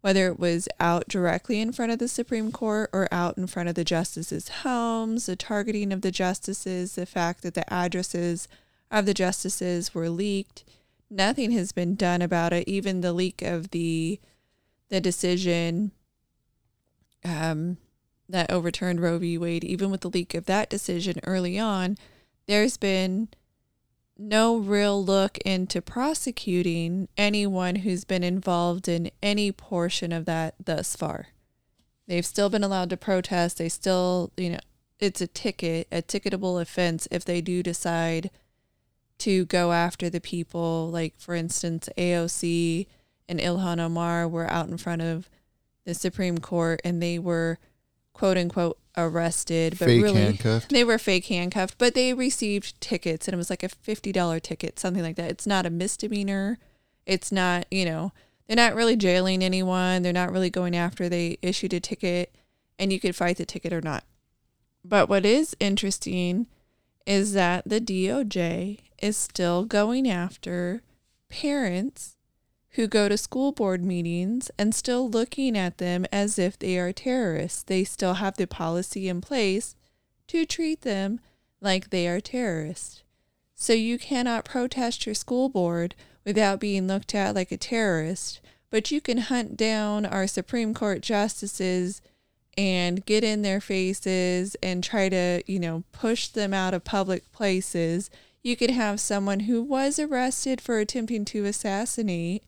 whether it was out directly in front of the Supreme Court or out in front of the justices' homes, the targeting of the justices, the fact that the addresses of the justices were leaked. Nothing has been done about it. Even the leak of the the decision um, that overturned Roe v. Wade, even with the leak of that decision early on, there's been no real look into prosecuting anyone who's been involved in any portion of that thus far. They've still been allowed to protest. They still, you know, it's a ticket, a ticketable offense if they do decide to go after the people. Like, for instance, AOC and Ilhan Omar were out in front of the Supreme Court and they were quote unquote arrested, but Fake really handcuffed? they were fake handcuffed, but they received tickets and it was like a $50 ticket, something like that. It's not a misdemeanor. It's not, you know, they're not really jailing anyone. They're not really going after. They issued a ticket and you could fight the ticket or not. But what is interesting is that the DOJ is still going after parents who go to school board meetings and still looking at them as if they are terrorists. They still have the policy in place to treat them like they are terrorists. So you cannot protest your school board without being looked at like a terrorist, but you can hunt down our Supreme Court justices and get in their faces and try to, you know, push them out of public places. You could have someone who was arrested for attempting to assassinate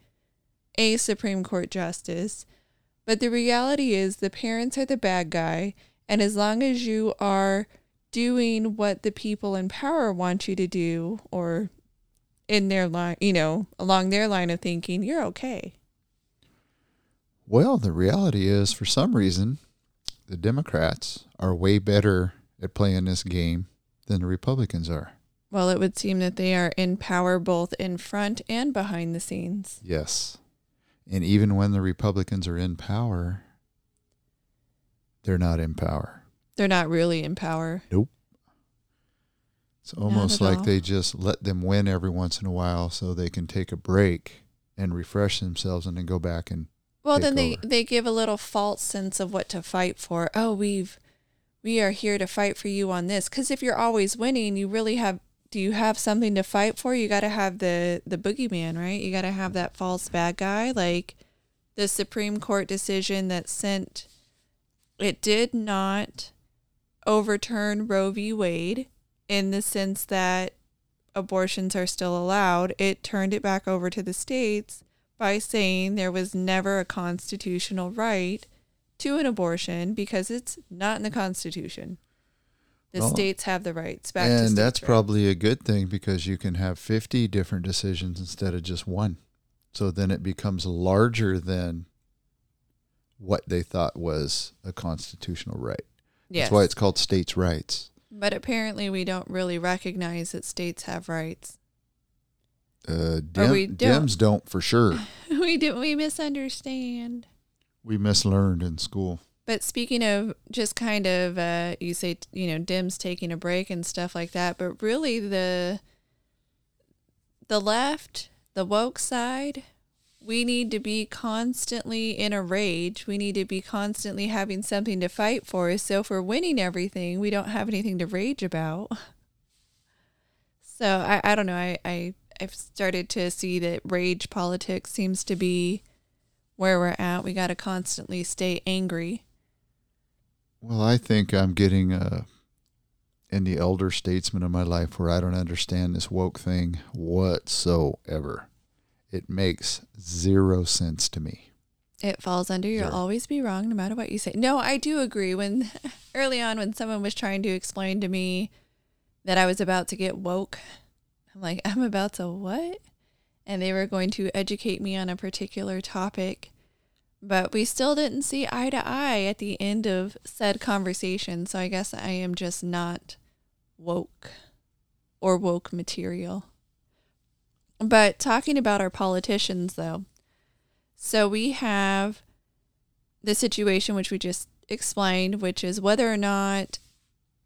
a Supreme Court justice. But the reality is the parents are the bad guy. And as long as you are doing what the people in power want you to do or in their line, you know, along their line of thinking, you're okay. Well, the reality is, for some reason, the Democrats are way better at playing this game than the Republicans are. Well, it would seem that they are in power both in front and behind the scenes. Yes. And even when the Republicans are in power, they're not in power. They're not really in power. Nope. It's almost like all. they just let them win every once in a while so they can take a break and refresh themselves and then go back and Well, then they, they give a little false sense of what to fight for. Oh, we've we are here to fight for you on this. Because if you're always winning, you really have. Do you have something to fight for? You got to have the the boogeyman, right? You got to have that false bad guy, like the Supreme Court decision that sent. It did not overturn Roe v. Wade in the sense that abortions are still allowed. It turned it back over to the states by saying there was never a constitutional right to an abortion because it's not in the Constitution. The Well, states have the rights back to and that's rights. probably a good thing because you can have 50 different decisions instead of just one. So then it becomes larger than what they thought was a constitutional right. yes. That's why it's called states' rights. But apparently, we don't really recognize that states have rights. Uh, Or we don't. Dems don't for sure. we do we misunderstand. We mislearned in school. But speaking of just kind of, uh, you say, you know, Dim's taking a break and stuff like that, but really the the left, the woke side, we need to be constantly in a rage. We need to be constantly having something to fight for. So if we're winning everything, we don't have anything to rage about. So I, I don't know. I, I I've started to see that rage politics seems to be where we're at. We got to constantly stay angry. Well, I think I'm getting uh, in the elder statesman of my life where I don't understand this woke thing whatsoever. It makes zero sense to me. It falls under you'll Sure. always be wrong no matter what you say. No, I do agree. When early on, when someone was trying to explain to me that I was about to get woke, I'm like, I'm about to what? And they were going to educate me on a particular topic. But we still didn't see eye to eye at the end of said conversation. So I guess I am just not woke or woke material. But talking about our politicians, though, so we have the situation which we just explained, which is whether or not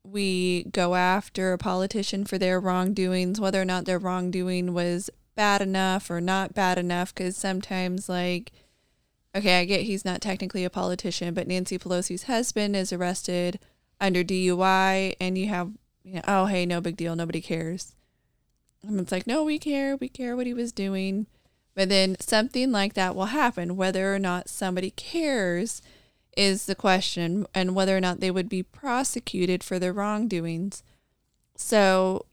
we go after a politician for their wrongdoings, whether or not their wrongdoing was bad enough or not bad enough. Because sometimes, like, okay, I get he's not technically a politician, but Nancy Pelosi's husband is arrested under DUI, and you have, you know, oh, hey, no big deal, nobody cares. And it's like, no, we care. We care what he was doing. But then something like that will happen. Whether or not somebody cares is the question, and whether or not they would be prosecuted for their wrongdoings. So,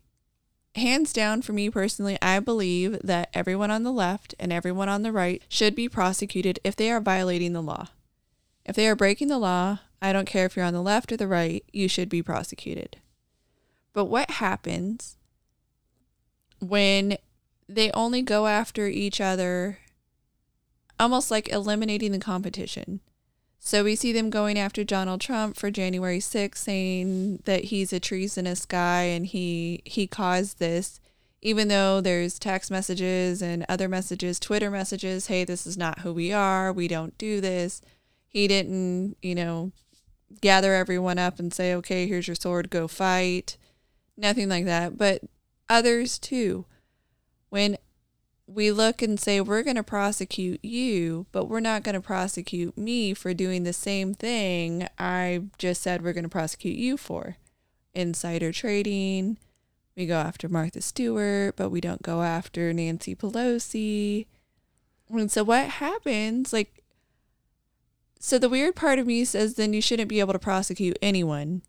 hands down for me personally, I believe that everyone on the left and everyone on the right should be prosecuted if they are violating the law. If they are breaking the law, I don't care if you're on the left or the right, you should be prosecuted. But what happens when they only go after each other, almost like eliminating the competition? So we see them going after Donald Trump for January 6th, saying that he's a treasonous guy and he he caused this, even though there's text messages and other messages, Twitter messages, hey, this is not who we are, we don't do this. He didn't, you know, gather everyone up and say, okay, here's your sword, go fight. Nothing like that. But others too. When we look and say, we're going to prosecute you, but we're not going to prosecute me for doing the same thing I just said we're going to prosecute you for. Insider trading. We go after Martha Stewart, but we don't go after Nancy Pelosi. And so what happens? Like, so the weird part of me says then you shouldn't be able to prosecute anyone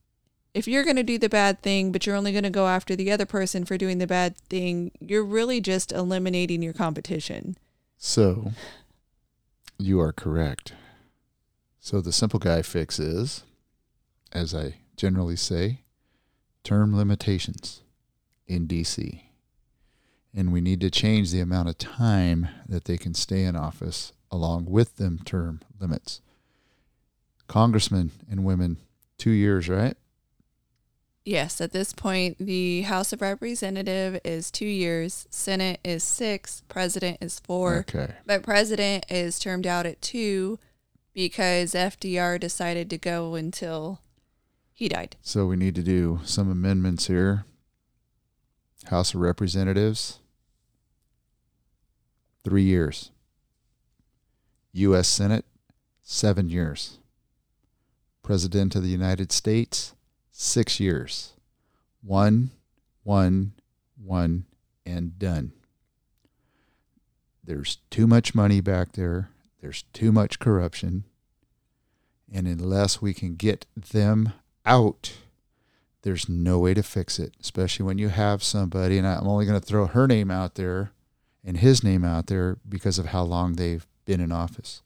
if you're going to do the bad thing, but you're only going to go after the other person for doing the bad thing, you're really just eliminating your competition. So, you are correct. So, the simple guy fix is, as I generally say, term limitations in DC. And we need to change the amount of time that they can stay in office along with them term limits. Congressmen and women, two years, right? Yes, at this point, the House of Representative is two years, Senate is six, President is four. Okay. But President is termed out at two because FDR decided to go until he died. So we need to do some amendments here. House of Representatives, three years. U.S. Senate, seven years. President of the United States, six years. One, one, one, and done. There's too much money back there. There's too much corruption. And unless we can get them out, there's no way to fix it, especially when you have somebody, and I'm only going to throw her name out there and his name out there because of how long they've been in office.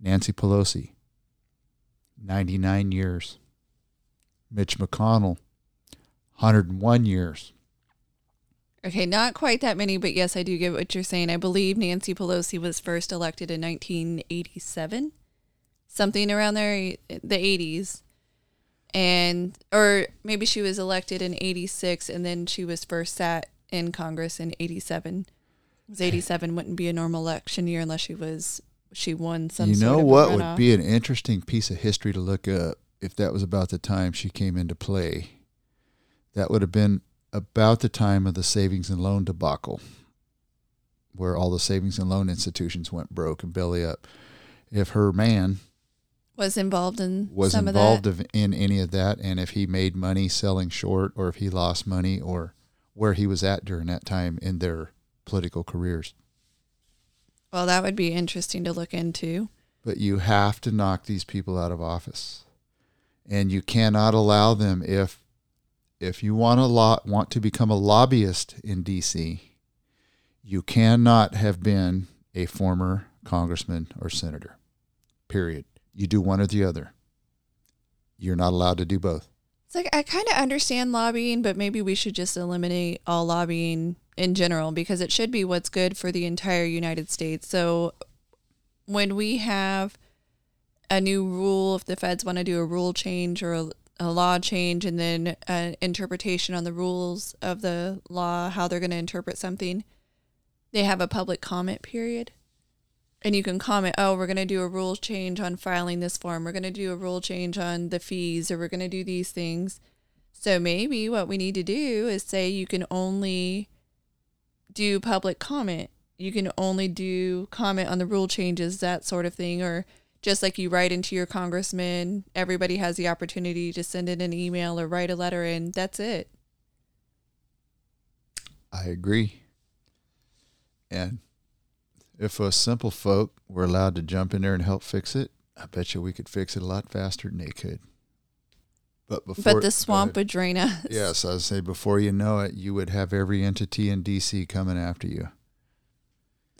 Nancy Pelosi, 99 years. Mitch McConnell, 101 years. Okay, not quite that many, but yes, I do get what you're saying. I believe Nancy Pelosi was first elected in 1987, something around there, eh, the 80s. And, or maybe she was elected in 86 and then she was first sat in Congress in 87. Because 87 wouldn't be a normal election year unless she was, she won some You know sort of a what would be an interesting piece of history to look up if that was about the time she came into play? That would have been about the time of the savings and loan debacle, where all the savings and loan institutions went broke and belly up. If her man was involved in was some involved of that. of, in any of that, and if he made money selling short, or if he lost money, or where he was at during that time in their political careers. Well, that would be interesting to look into. But you have to knock these people out of office, and you cannot allow them if if you want to lo- want to become a lobbyist in D.C. You cannot have been a former congressman or senator. Period. You do one or the other. You're not allowed to do both. It's like I kind of understand lobbying, but maybe we should just eliminate all lobbying in general because it should be what's good for the entire United States. So when we have a new rule, if the feds want to do a rule change or a, a law change, and then an interpretation on the rules of the law, how they're going to interpret something, they have a public comment period. And you can comment, oh, we're going to do a rule change on filing this form. We're going to do a rule change on the fees, or we're going to do these things. So maybe what we need to do is say you can only do public comment. You can only do comment on the rule changes, that sort of thing. Or just like you write into your congressman, everybody has the opportunity to send in an email or write a letter, and that's it. I agree. And if us simple folk were allowed to jump in there and help fix it, I bet you we could fix it a lot faster than they could. But before, but the swamp would drain us. Yes, I would say before you know it, you would have every entity in DC coming after you.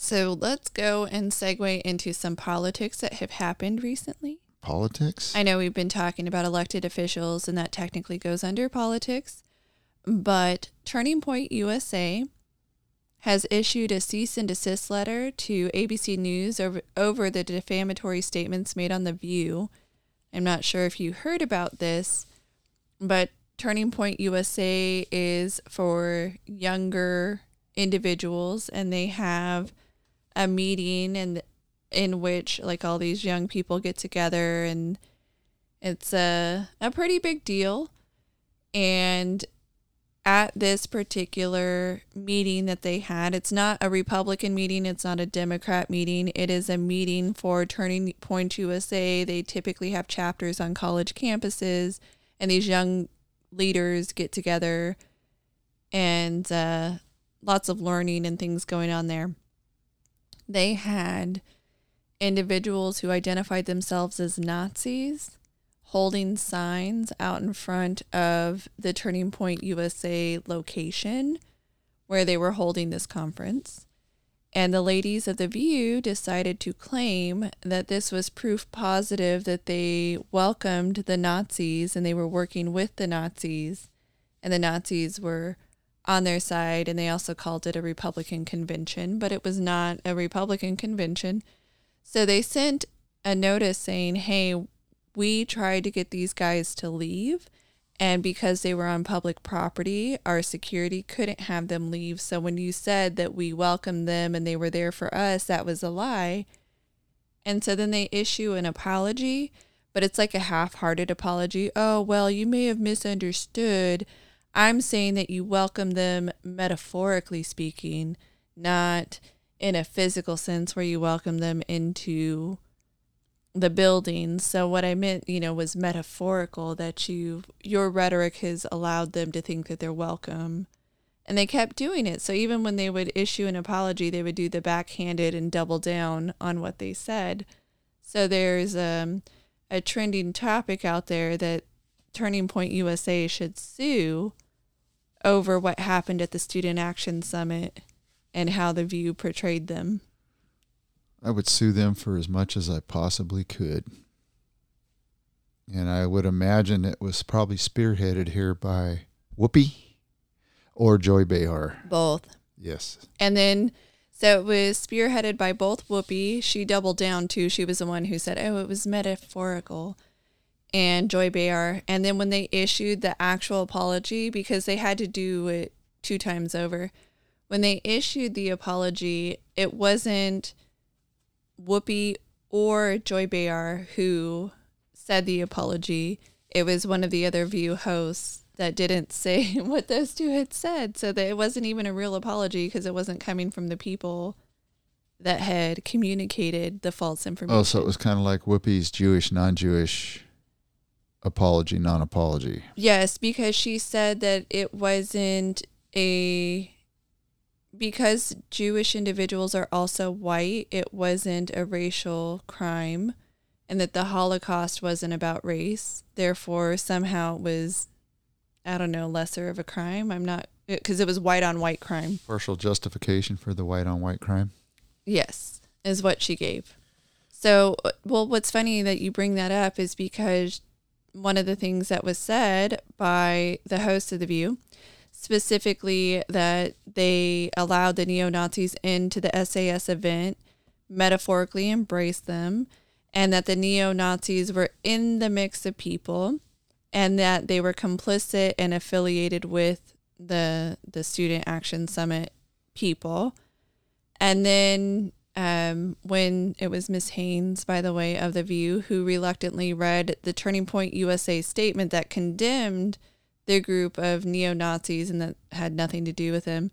So let's go and segue into some politics that have happened recently. Politics? I know we've been talking about elected officials, and that technically goes under politics. But Turning Point USA has issued a cease and desist letter to ABC News over, over the defamatory statements made on The View. I'm not sure if you heard about this, but Turning Point USA is for younger individuals, and they have a meeting and in which like all these young people get together, and it's a a pretty big deal. And at this particular meeting that they had, it's not a Republican meeting, it's not a Democrat meeting. It is a meeting for Turning Point USA. They typically have chapters on college campuses and these young leaders get together and uh, lots of learning and things going on there. They had individuals who identified themselves as Nazis holding signs out in front of the Turning Point USA location where they were holding this conference. And the ladies of The View decided to claim that this was proof positive that they welcomed the Nazis and they were working with the Nazis, and the Nazis were on their side. And they also called it a Republican convention, but it was not a Republican convention. So they sent a notice saying, hey, we tried to get these guys to leave and because they were on public property, our security couldn't have them leave. So when you said that we welcomed them and they were there for us, that was a lie. And so then they issue an apology, but it's like a half hearted apology. Oh, well, you may have misunderstood. I'm saying that you welcome them metaphorically speaking, not in a physical sense where you welcome them into the building. So what I meant, you know, was metaphorical that you your rhetoric has allowed them to think that they're welcome. And they kept doing it. So even when they would issue an apology, they would do the backhanded and double down on what they said. So there's um, a trending topic out there that Turning Point USA should sue over what happened at the Student Action Summit and how the View portrayed them. I would sue them for as much as I possibly could. And I would imagine it was probably spearheaded here by Whoopi or Joy Behar. Both. Yes. And then, so it was spearheaded by both Whoopi. She doubled down too. She was the one who said, oh, it was metaphorical. And Joy Behar. And then when they issued the actual apology, because they had to do it two times over, when they issued the apology, it wasn't Whoopi or Joy Behar who said the apology. It was one of the other View hosts that didn't say what those two had said. So that it wasn't even a real apology because it wasn't coming from the people that had communicated the false information. Oh, so it was kind of like Whoopi's Jewish, non Jewish apology, non apology. Yes, because she said that it wasn't a because Jewish individuals are also white, it wasn't a racial crime and that the Holocaust wasn't about race. Therefore, somehow it was, I don't know, lesser of a crime. I'm not, because it was white on white crime. Partial justification for the white on white crime? Yes, is what she gave. So, uh, well, what's funny that you bring that up is because one of the things that was said by the host of The View specifically that they allowed the neo Nazis into the SAS event metaphorically embraced them, and that the neo Nazis were in the mix of people, and that they were complicit and affiliated with the the Student Action Summit people. And then um, when it was Miss Haines, by the way, of The View, who reluctantly read the Turning Point USA statement that condemned the group of neo Nazis and that had nothing to do with him.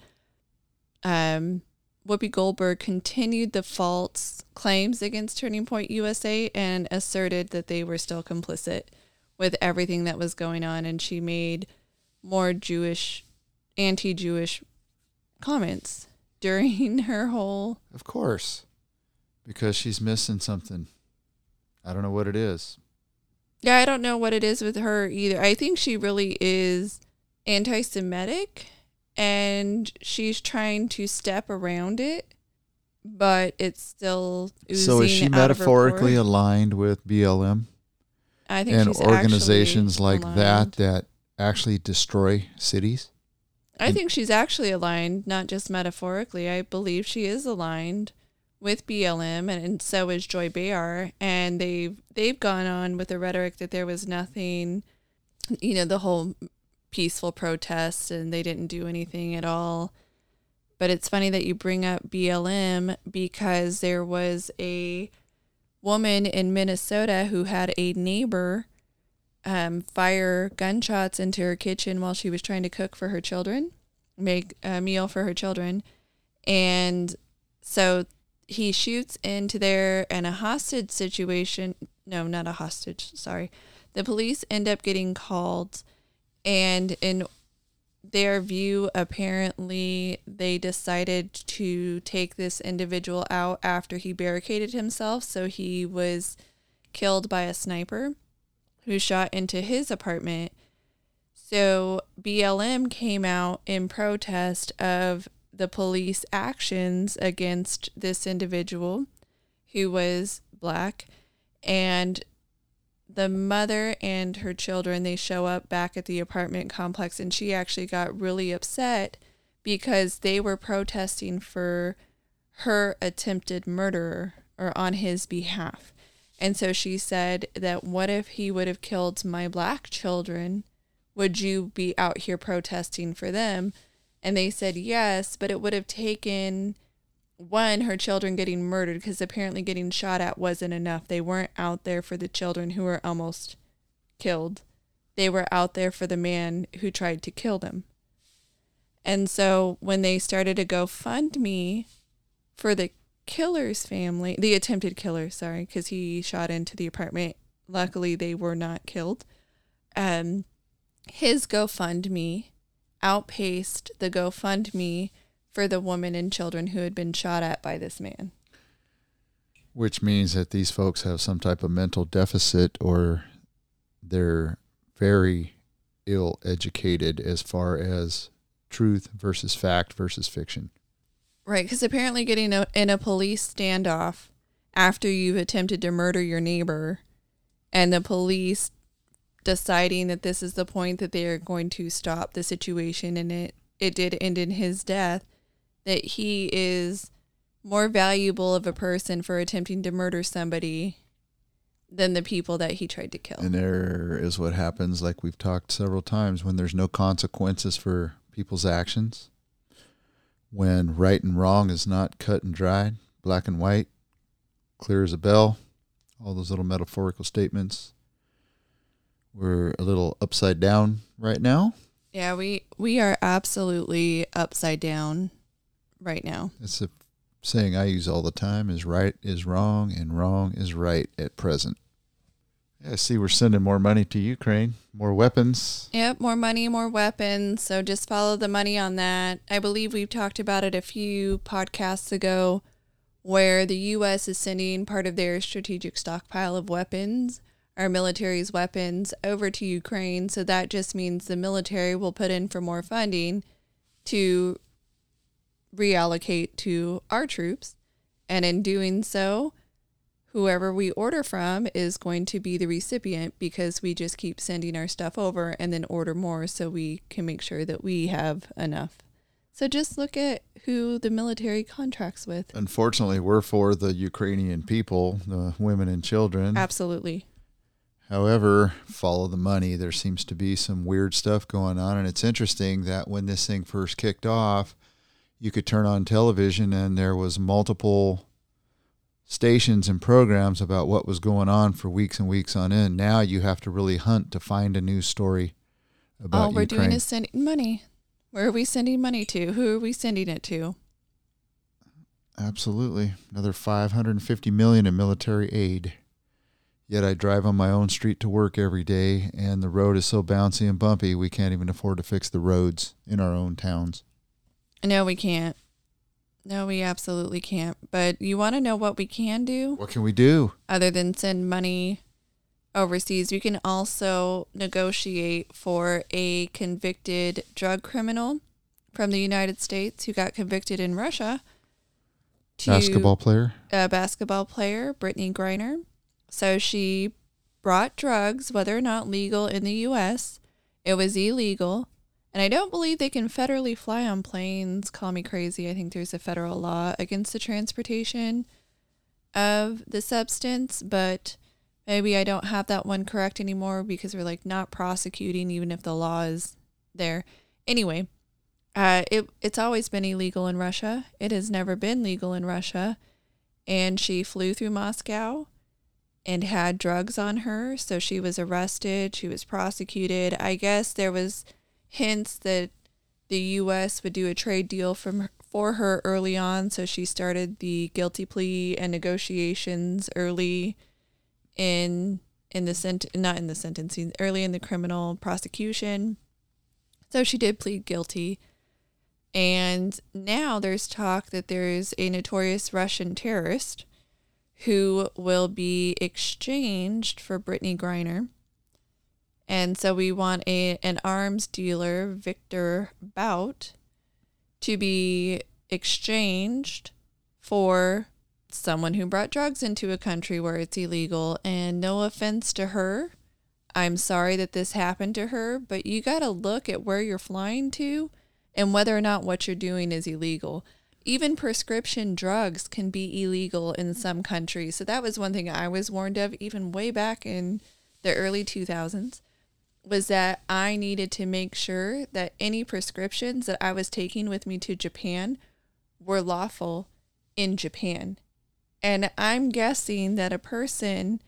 Um, Whoopi Goldberg continued the false claims against Turning Point USA and asserted that they were still complicit with everything that was going on. And she made more Jewish, anti Jewish comments during her whole. Of course, because she's missing something. I don't know what it is. Yeah, I don't know what it is with her either. I think she really is anti Semitic and she's trying to step around it, but it's still So is she metaphorically aligned with BLM? I think and she's organizations like aligned. that that actually destroy cities? I think she's actually aligned, not just metaphorically. I believe she is aligned with BLM, and, and so is Joy Behar. And they've they've gone on with the rhetoric that there was nothing, you know, the whole peaceful protest, and they didn't do anything at all. But it's funny that you bring up BLM because there was a woman in Minnesota who had a neighbor um, fire gunshots into her kitchen while she was trying to cook for her children, make a meal for her children. And so he shoots into there and a hostage situation. No, not a hostage. Sorry. The police end up getting called. And in their view, apparently, they decided to take this individual out after he barricaded himself. So he was killed by a sniper who shot into his apartment. So BLM came out in protest of the police actions against this individual who was black and the mother and her children they show up back at the apartment complex and she actually got really upset because they were protesting for her attempted murderer or on his behalf and so she said that what if he would have killed my black children? Would you be out here protesting for them? And they said yes, but it would have taken one, her children getting murdered because apparently getting shot at wasn't enough. They weren't out there for the children who were almost killed, they were out there for the man who tried to kill them. And so when they started a GoFundMe for the killer's family, the attempted killer, sorry, because he shot into the apartment. Luckily, they were not killed. Um, his GoFundMe outpaced the GoFundMe for the woman and children who had been shot at by this man. Which means that these folks have some type of mental deficit or they're very ill educated as far as truth versus fact versus fiction. Right, because apparently getting a, in a police standoff after you've attempted to murder your neighbor and the police deciding that this is the point that they are going to stop the situation and it, it did end in his death, that he is more valuable of a person for attempting to murder somebody than the people that he tried to kill. And there is what happens, like we've talked several times, when there's no consequences for people's actions when right and wrong is not cut and dried, black and white, clear as a bell, all those little metaphorical statements. We're a little upside down right now. Yeah, we we are absolutely upside down right now. It's a saying I use all the time is right is wrong and wrong is right at present. Yeah, I see we're sending more money to Ukraine, more weapons. Yep, more money, more weapons. So just follow the money on that. I believe we've talked about it a few podcasts ago where the U.S. is sending part of their strategic stockpile of weapons, our military's weapons, over to Ukraine. So that just means the military will put in for more funding to reallocate to our troops. And in doing so, whoever we order from is going to be the recipient because we just keep sending our stuff over and then order more so we can make sure that we have enough So just look at who the military contracts with. Unfortunately, we're for the Ukrainian people, the women and children. Absolutely. However, follow the money. There seems to be some weird stuff going on. And it's interesting that when this thing first kicked off, you could turn on television and there was multiple stations and programs about what was going on for weeks and weeks on end. Now you have to really hunt to find a news story about All we're Ukraine. doing is sending money. Where are we sending money to? Who are we sending it to? Absolutely. Another 550 million in military aid. Yet I drive on my own street to work every day and the road is so bouncy and bumpy we can't even afford to fix the roads in our own towns. No, we can't. No, we absolutely can't. But you want to know what we can do What can we do? other than send money overseas? We can also negotiate for a convicted drug criminal from the United States who got convicted in Russia. Basketball player? a basketball player, Brittney Griner. So she brought drugs, whether or not legal in the U.S. It was illegal. And I don't believe they can federally fly on planes. Call me crazy. I think there's a federal law against the transportation of the substance, but maybe I don't have that one correct anymore because we're like not prosecuting even if the law is there. Anyway, uh, it it's always been illegal in Russia. It has never been legal in Russia, and she flew through Moscow and had drugs on her. So she was arrested. She was prosecuted. I guess there was hints that the U.S. would do a trade deal from for her early on. So she started the guilty plea and negotiations early in in the sent not in the sentencing early in the criminal prosecution. So she did plead guilty. And now there's talk that there's a notorious Russian terrorist who will be exchanged for Brittney Griner. And so we want a an arms dealer, Victor Bout, to be exchanged for someone who brought drugs into a country where it's illegal. And no offense to her. I'm sorry that this happened to her, but you got to look at where you're flying to and whether or not what you're doing is illegal. Even prescription drugs can be illegal in some countries. So that was one thing I was warned of even way back in the early 2000s was that I needed to make sure that any prescriptions that I was taking with me to Japan were lawful in Japan. And I'm guessing that a person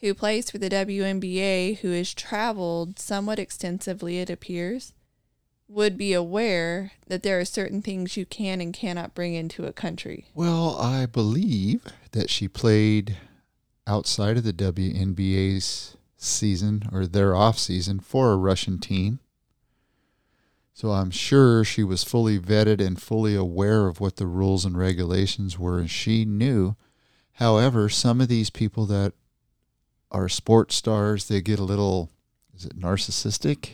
who plays for the WNBA who has traveled somewhat extensively, it appears, would be aware that there are certain things you can and cannot bring into a country. Well, I believe that she played outside of the WNBA's season or their off season for a Russian team. So I'm sure she was fully vetted and fully aware of what the rules and regulations were, and she knew. However, some of these people that are sports stars, they get a little, is it narcissistic?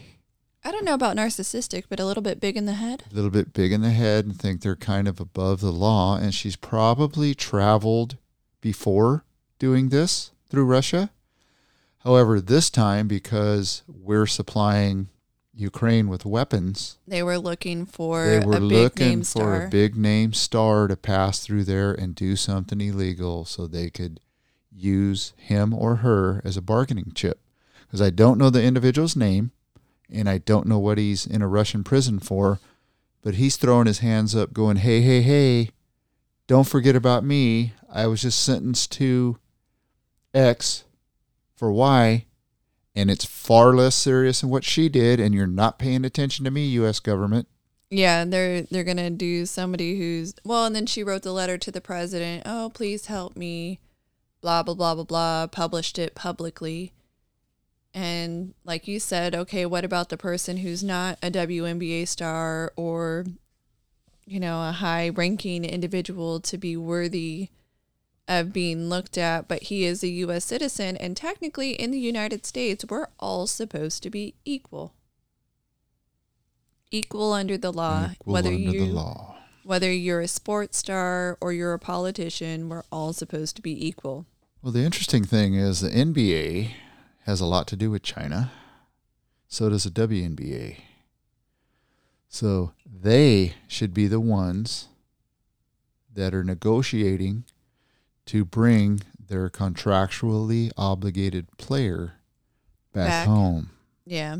I don't know about narcissistic, but a little bit big in the head. a little bit big in the head and think they're kind of above the law. And she's probably traveled before doing this through Russia. However, this time, because we're supplying Ukraine with weapons, They were looking for they were a big looking name for star. a big name star to pass through there and do something illegal so they could use him or her as a bargaining chip. Because I don't know the individual's name and I don't know what he's in a Russian prison for, but he's throwing his hands up, going, hey, hey, hey, don't forget about me. I was just sentenced to X for why, and it's far less serious than what she did, and you're not paying attention to me, U.S. government. Yeah, they're they're gonna do somebody who's well, and then she wrote the letter to the president. Oh, please help me. Blah blah blah blah blah. Published it publicly, and like you said, okay, what about the person who's not a WNBA star or, you know, a high-ranking individual to be worthy of being looked at, but he is a U.S. citizen, and technically in the United States, we're all supposed to be equal. Equal under the law, Equal whether under you the law. whether you're a sports star or you're a politician, we're all supposed to be equal. Well, the interesting thing is the NBA has a lot to do with China. So does the WNBA. So they should be the ones that are negotiating to bring their contractually obligated player back, Back. home, Yeah.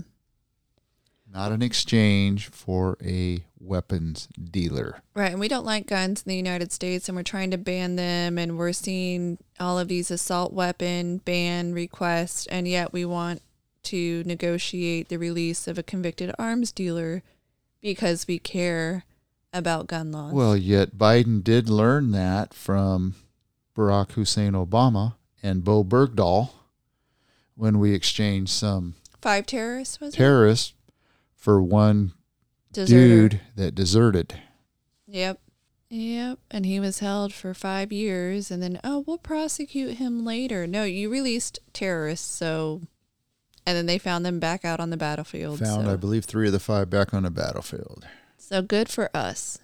not an exchange for a weapons dealer. Right. And we don't like guns in the United States and we're trying to ban them and we're seeing all of these assault weapon ban requests and yet we want to negotiate the release of a convicted arms dealer because we care about gun laws. Well, yet Biden did learn that from Barack Hussein Obama and Bowe Bergdahl when we exchanged some Five terrorists was it? terrorists for one Deserter. dude that deserted. Yep. Yep. And he was held for five years and then, oh, we'll prosecute him later. No, you released terrorists, so and then they found them back out on the battlefield. Found, so. I believe, three of the five back on the battlefield. so good for us.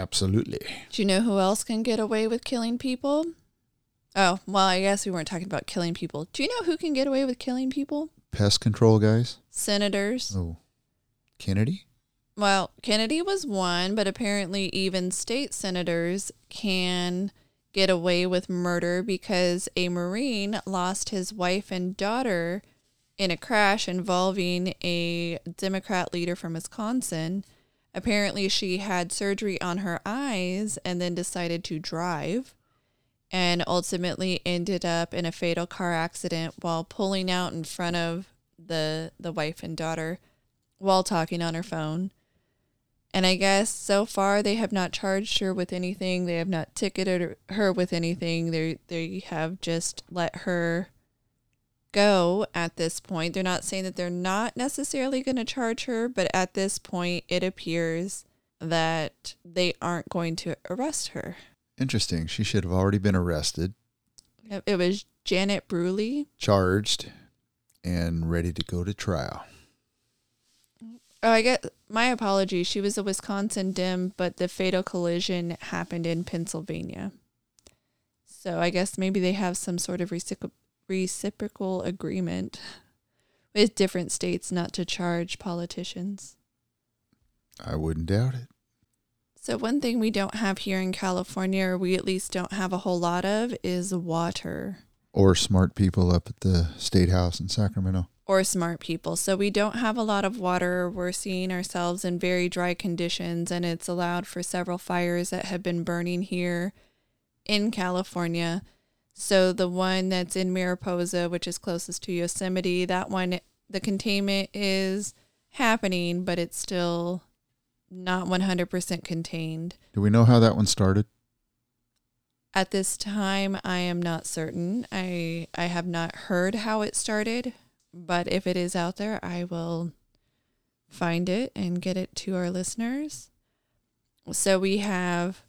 Absolutely. Do you know who else can get away with killing people? Oh, well, I guess we weren't talking about killing people. Do you know who can get away with killing people? Pest control guys. Senators. Oh, Kennedy. Well, Kennedy was one, but apparently even state senators can get away with murder because a Marine lost his wife and daughter in a crash involving a Democrat leader from Wisconsin. Apparently, she had surgery on her eyes and then decided to drive and ultimately ended up in a fatal car accident while pulling out in front of the the wife and daughter while talking on her phone. And I guess so far they have not charged her with anything. They have not ticketed her with anything. They they have just let her go at this point. They're not saying that they're not necessarily going to charge her, but at this point it appears that they aren't going to arrest her. Interesting. She should have already been arrested, It was Janet Bewley. charged, and ready to go to trial. Oh, I get my apologies. She was a Wisconsin dim, but the fatal collision happened in Pennsylvania. So I guess maybe they have some sort of reciprocal reciprocal agreement with different states not to charge politicians. I wouldn't doubt it. So one thing we don't have here in California, or we at least don't have a whole lot of, is water. Or smart people up at the state house in Sacramento. or smart people. So we don't have a lot of water. We're seeing ourselves in very dry conditions, and it's allowed for several fires that have been burning here in California. So the one that's in Mariposa, which is closest to Yosemite, that one, the containment is happening, but it's still not 100% contained. Do we know how that one started? At this time, I am not certain. I I have not heard how it started, but if it is out there, I will find it and get it to our listeners. So we have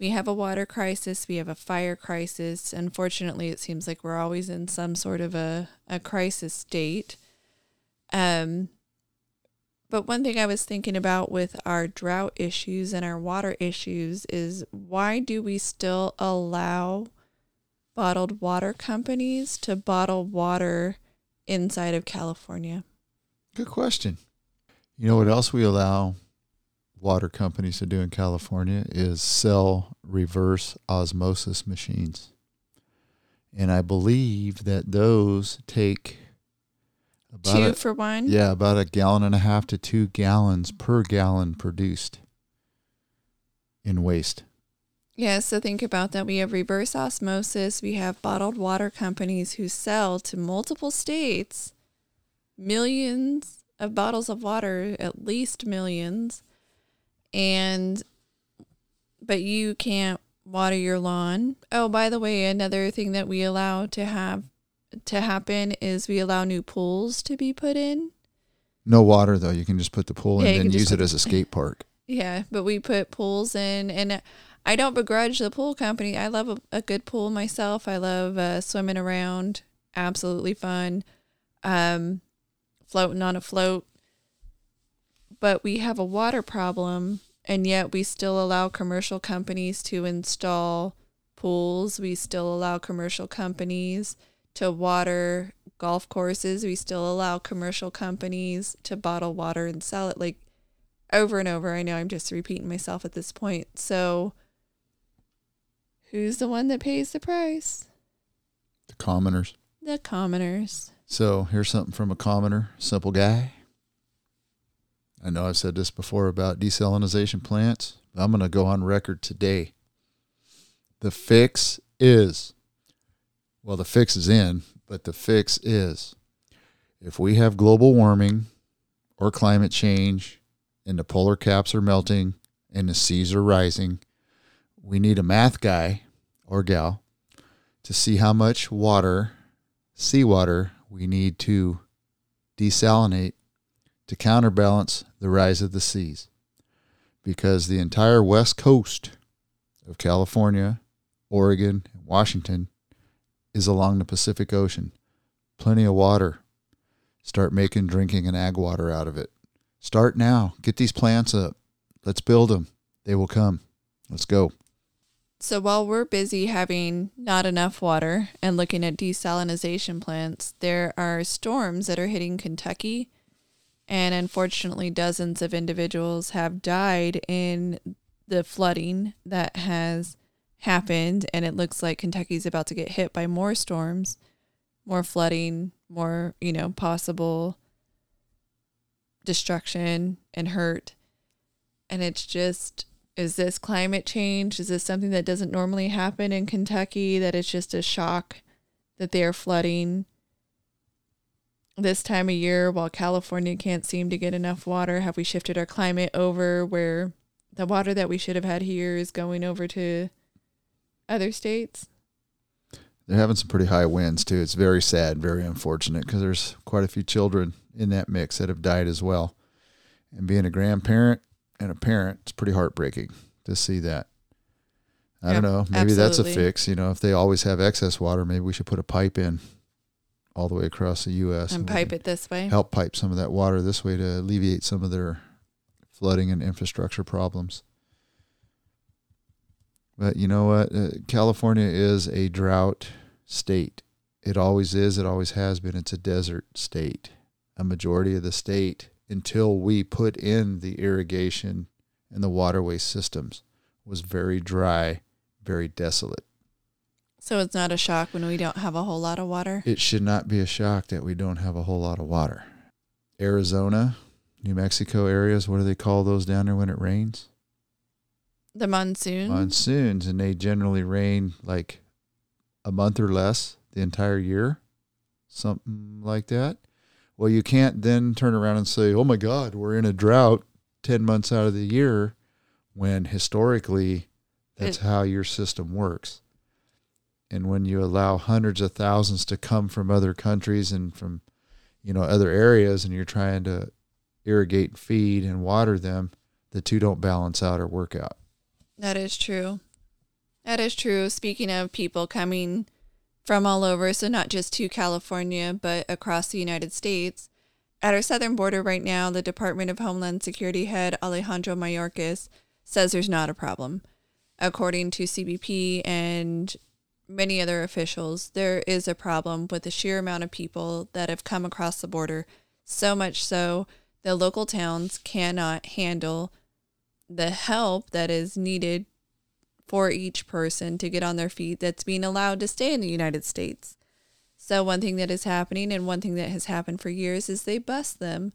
we have a water crisis, we have a fire crisis. Unfortunately, it seems like we're always in some sort of a, a crisis state. Um but one thing I was thinking about with our drought issues and our water issues is why do we still allow bottled water companies to bottle water inside of California? Good question. You know what else we allow water companies to do in California is sell reverse osmosis machines. And I believe that those take about Two a, for one? yeah, about a gallon and a half to 2 gallons per gallon produced in waste. Yeah, so think about that. We have reverse osmosis. We have bottled water companies who sell to multiple states millions of bottles of water, at least millions. And, but you can't water your lawn. Oh, by the way, another thing that we allow to have to happen is we allow new pools to be put in. No water though. You can just put the pool Yeah, and then can use it as a skate park. Yeah, but we put pools in, and I don't begrudge the pool company. I love a, a good pool myself. I love uh, swimming around, absolutely fun, um, floating on a float. But we have a water problem, and yet we still allow commercial companies to install pools. We still allow commercial companies to water golf courses. We still allow commercial companies to bottle water and sell it. Like, over and over. I know I'm just repeating myself at this point. So, who's the one that pays the price? The commoners. The commoners. So here's something from a commoner, simple guy. I know I've said this before about desalinization plants. I'm going to go on record today. The fix is, well, the fix is in, but the fix is if we have global warming or climate change and the polar caps are melting and the seas are rising, we need a math guy or gal to see how much water, seawater, we need to desalinate to counterbalance the rise of the seas. Because the entire west coast of California, Oregon, and Washington is along the Pacific Ocean. Plenty of water. Start making drinking and ag water out of it. Start now. Get these plants up. Let's build them. They will come. Let's go. So while we're busy having not enough water and looking at desalination plants, there are storms that are hitting Kentucky. And unfortunately, dozens of individuals have died in the flooding that has happened. And it looks like Kentucky's about to get hit by more storms, more flooding, more, you know, possible destruction and hurt. And it's just is this climate change? Is this something that doesn't normally happen in Kentucky? That it's just a shock that they are flooding this time of year while California can't seem to get enough water? Have we shifted our climate over where the water that we should have had here is going over to other states? They're having some pretty high winds too. It's very sad, very unfortunate because there's quite a few children in that mix that have died as well. And being a grandparent, and a parent, it's pretty heartbreaking to see that. I yep, don't know. Maybe absolutely. that's a fix. You know, if they always have excess water, maybe we should put a pipe in all the way across the U.S. and, and pipe it this way. Help pipe some of that water this way to alleviate some of their flooding and infrastructure problems. But you know what? Uh, California is a drought state. It always is. It always has been. It's a desert state. A majority of the state until we put in the irrigation and the waterway systems was very dry, very desolate. So it's not a shock when we don't have a whole lot of water? It should not be a shock that we don't have a whole lot of water. Arizona, New Mexico areas, what do they call those down there when it rains? The monsoons. Monsoons, and they generally rain like a month or less the entire year, something like that. Well, you can't then turn around and say, oh my God, we're in a drought 10 months out of the year when historically that's it, how your system works. And when you allow hundreds of thousands to come from other countries and from, you know, other areas and you're trying to irrigate, feed, and water them, the two don't balance out or work out. That is true. That is true. Speaking of people coming from all over, so not just to California, but across the United States. At our southern border right now, the Department of Homeland Security head Alejandro Mayorkas says there's not a problem. According to CBP and many other officials, there is a problem with the sheer amount of people that have come across the border, so much so the local towns cannot handle the help that is needed for each person to get on their feet that's being allowed to stay in the United States. So, one thing that is happening and one thing that has happened for years is they bus them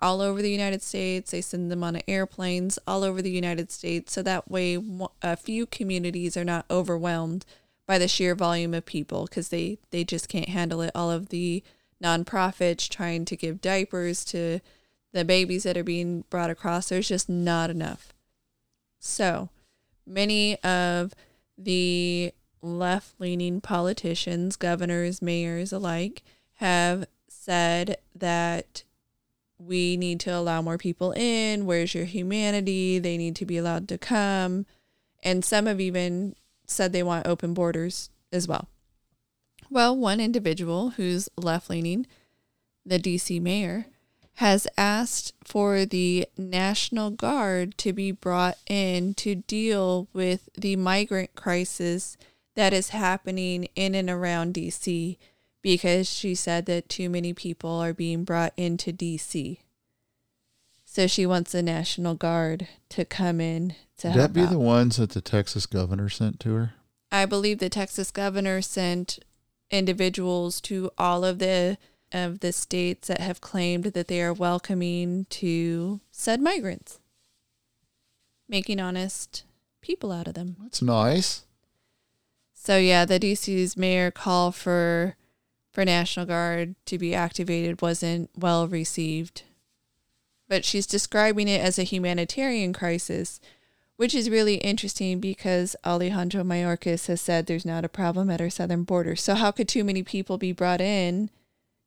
all over the United States. They send them on airplanes all over the United States. So that way, a few communities are not overwhelmed by the sheer volume of people because they, they just can't handle it. All of the nonprofits trying to give diapers to the babies that are being brought across, there's just not enough. So, many of the left leaning politicians, governors, mayors alike, have said that we need to allow more people in. Where's your humanity? They need to be allowed to come. And some have even said they want open borders as well. Well, one individual who's left leaning, the DC mayor, has asked for the National Guard to be brought in to deal with the migrant crisis that is happening in and around DC because she said that too many people are being brought into DC. So she wants the National Guard to come in to Would that be out. the ones that the Texas governor sent to her? I believe the Texas governor sent individuals to all of the of the states that have claimed that they are welcoming to said migrants, making honest people out of them. That's nice. So yeah, the DC's mayor call for for National Guard to be activated wasn't well received. But she's describing it as a humanitarian crisis, which is really interesting because Alejandro Mayorkas has said there's not a problem at our southern border. So how could too many people be brought in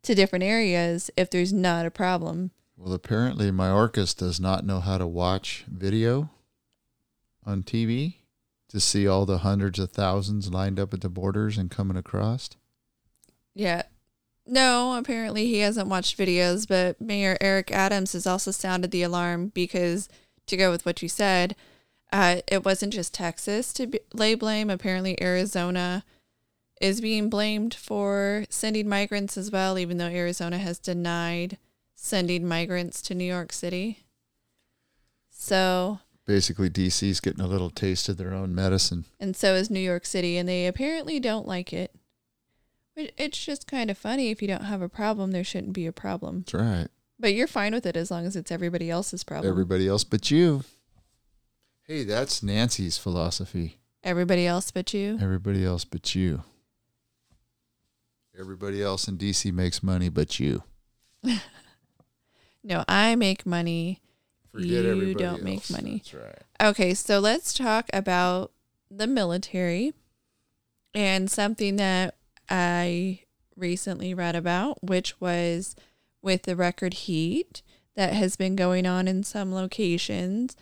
to different areas if there's not a problem? Well, apparently Mayorkas does not know how to watch video on TV to see all the hundreds of thousands lined up at the borders and coming across. Yeah. No, apparently he hasn't watched videos, but Mayor Eric Adams has also sounded the alarm because, to go with what you said, uh, it wasn't just Texas to be, lay blame. Apparently, Arizona is being blamed for sending migrants as well, even though Arizona has denied sending migrants to New York City. So, Basically, DC's getting a little taste of their own medicine. and so is New York City, and they apparently don't like it. It's just kind of funny. If you don't have a problem, there shouldn't be a problem. That's right. But you're fine with it as long as it's everybody else's problem. Everybody else but you. Hey, that's Nancy's philosophy. everybody else but you. Everybody else but you. Everybody else in DC makes money but you. No, I make money. Forget You don't make money. That's right. Okay, so let's talk about the military and something that I recently read about, which was with the record heat that has been going on in some locations.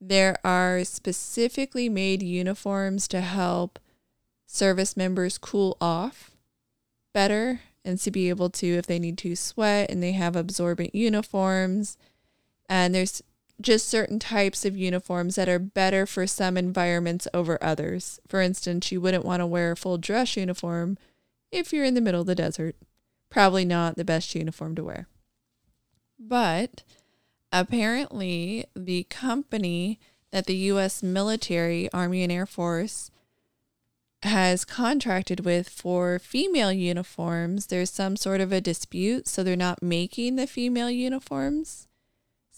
There are specifically made uniforms to help service members cool off better and to be able to, if they need to sweat, and they have absorbent uniforms. And there's just certain types of uniforms that are better for some environments over others. For instance, you wouldn't want to wear a full dress uniform if you're in the middle of the desert. Probably not the best uniform to wear. But apparently, the company that the U.S. military, Army, and Air Force has contracted with for female uniforms, there's some sort of a dispute, so they're not making the female uniforms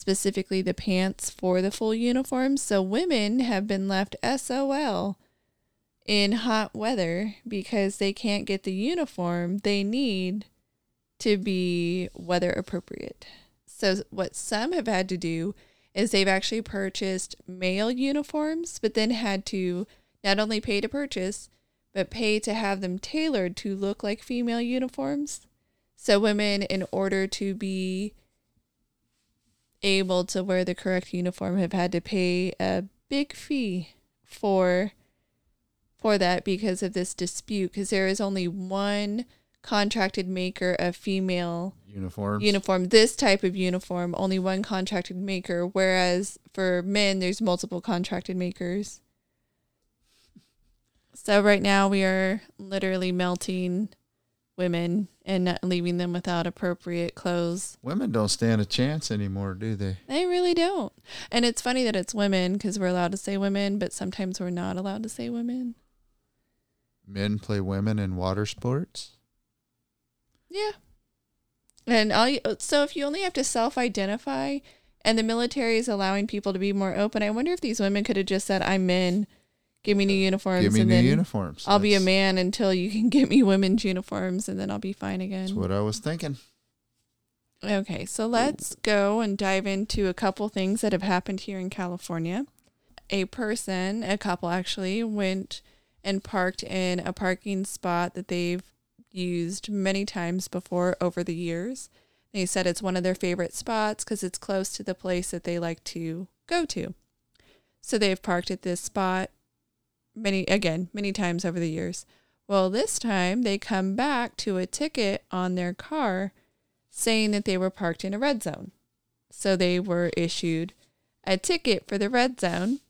specifically the pants for the full uniforms. So women have been left SOL in hot weather because they can't get the uniform they need to be weather appropriate. So what some have had to do is they've actually purchased male uniforms, but then had to not only pay to purchase, but pay to have them tailored to look like female uniforms. So women, in order to be able to wear the correct uniform have had to pay a big fee for for that because of this dispute because there is only one contracted maker of female Uniforms. uniform this type of uniform only one contracted maker whereas for men there's multiple contracted makers so right now we are literally melting women and not leaving them without appropriate clothes Women don't stand a chance anymore, do they? they really don't. And it's funny that it's women because we're allowed to say women, but sometimes we're not allowed to say women. Men play women in water sports. Yeah. And all you, so if you only have to self-identify and the military is allowing people to be more open, I wonder if these women could have just said, "I'm men, give me new uniforms, Give me and new then uniforms. I'll be a man until you can get me women's uniforms, and then I'll be fine again." That's what I was thinking. Okay, so let's go and dive into a couple things that have happened here in California. A person, a couple actually, went and parked in a parking spot that they've used many times before over the years. They said it's one of their favorite spots because it's close to the place that they like to go to. So they've parked at this spot many, again, many times over the years. Well, this time they come back to a ticket on their car saying that they were parked in a red zone. So they were issued a ticket for the red zone.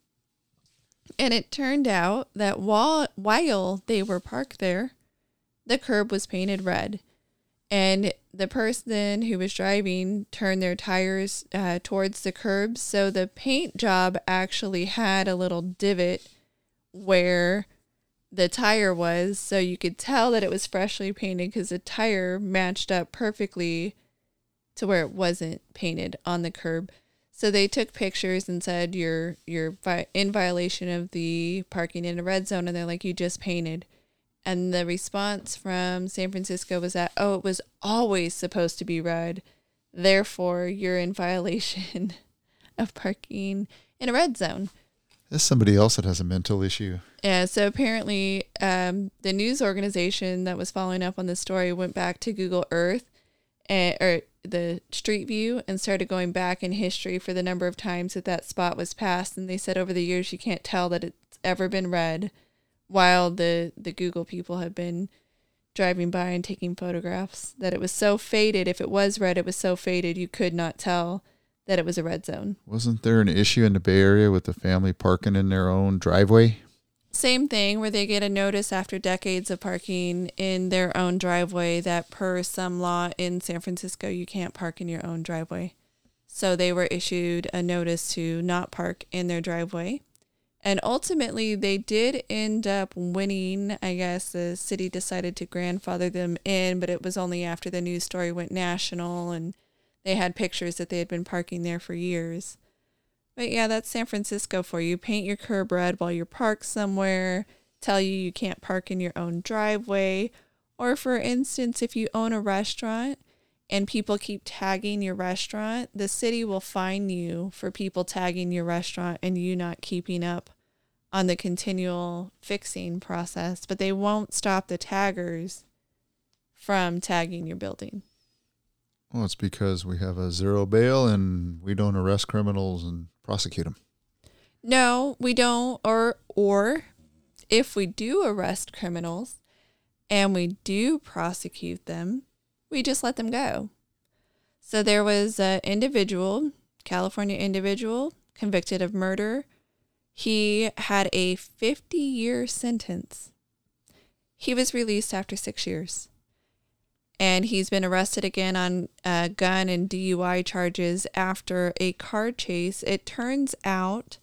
And it turned out that while, while they were parked there, the curb was painted red. and the person who was driving turned their tires uh, towards the curb. So the paint job actually had a little divot where the tire was. So you could tell that it was freshly painted because the tire matched up perfectly to where it wasn't painted on the curb. So they took pictures and said you're you're in violation of the parking in a red zone, and they're like you just painted. And the response from San Francisco was that, oh, it was always supposed to be red. Therefore, you're in violation of parking in a red zone. There's somebody else that has a mental issue. Yeah, so apparently, um, the news organization that was following up on the story went back to Google Earth and, or the Street View and started going back in history for the number of times that that spot was passed. And they said over the years, you can't tell that it's ever been red while the the Google people have been driving by and taking photographs that it was so faded if it was red it was so faded you could not tell that it was a red zone. Wasn't there an issue in the Bay Area with the family parking in their own driveway? Same thing where they get a notice after decades of parking in their own driveway that per some law in San Francisco you can't park in your own driveway. So they were issued a notice to not park in their driveway. And ultimately, they did end up winning. I guess the city decided to grandfather them in, but it was only after the news story went national and they had pictures that they had been parking there for years. But yeah, that's San Francisco for you. Paint your curb red while you're parked somewhere, tell you you can't park in your own driveway. Or, for instance, if you own a restaurant and people keep tagging your restaurant, the city will fine you for people tagging your restaurant and you not keeping up on the continual fixing process, but they won't stop the taggers from tagging your building. Well, it's because we have a zero bail and we don't arrest criminals and prosecute them. No, we don't or or if we do arrest criminals and we do prosecute them, we just let them go. So there was an individual, California individual, convicted of murder. He had a 50 year sentence. He was released after six years. And he's been arrested again on uh, gun and DUI charges after a car chase. It turns out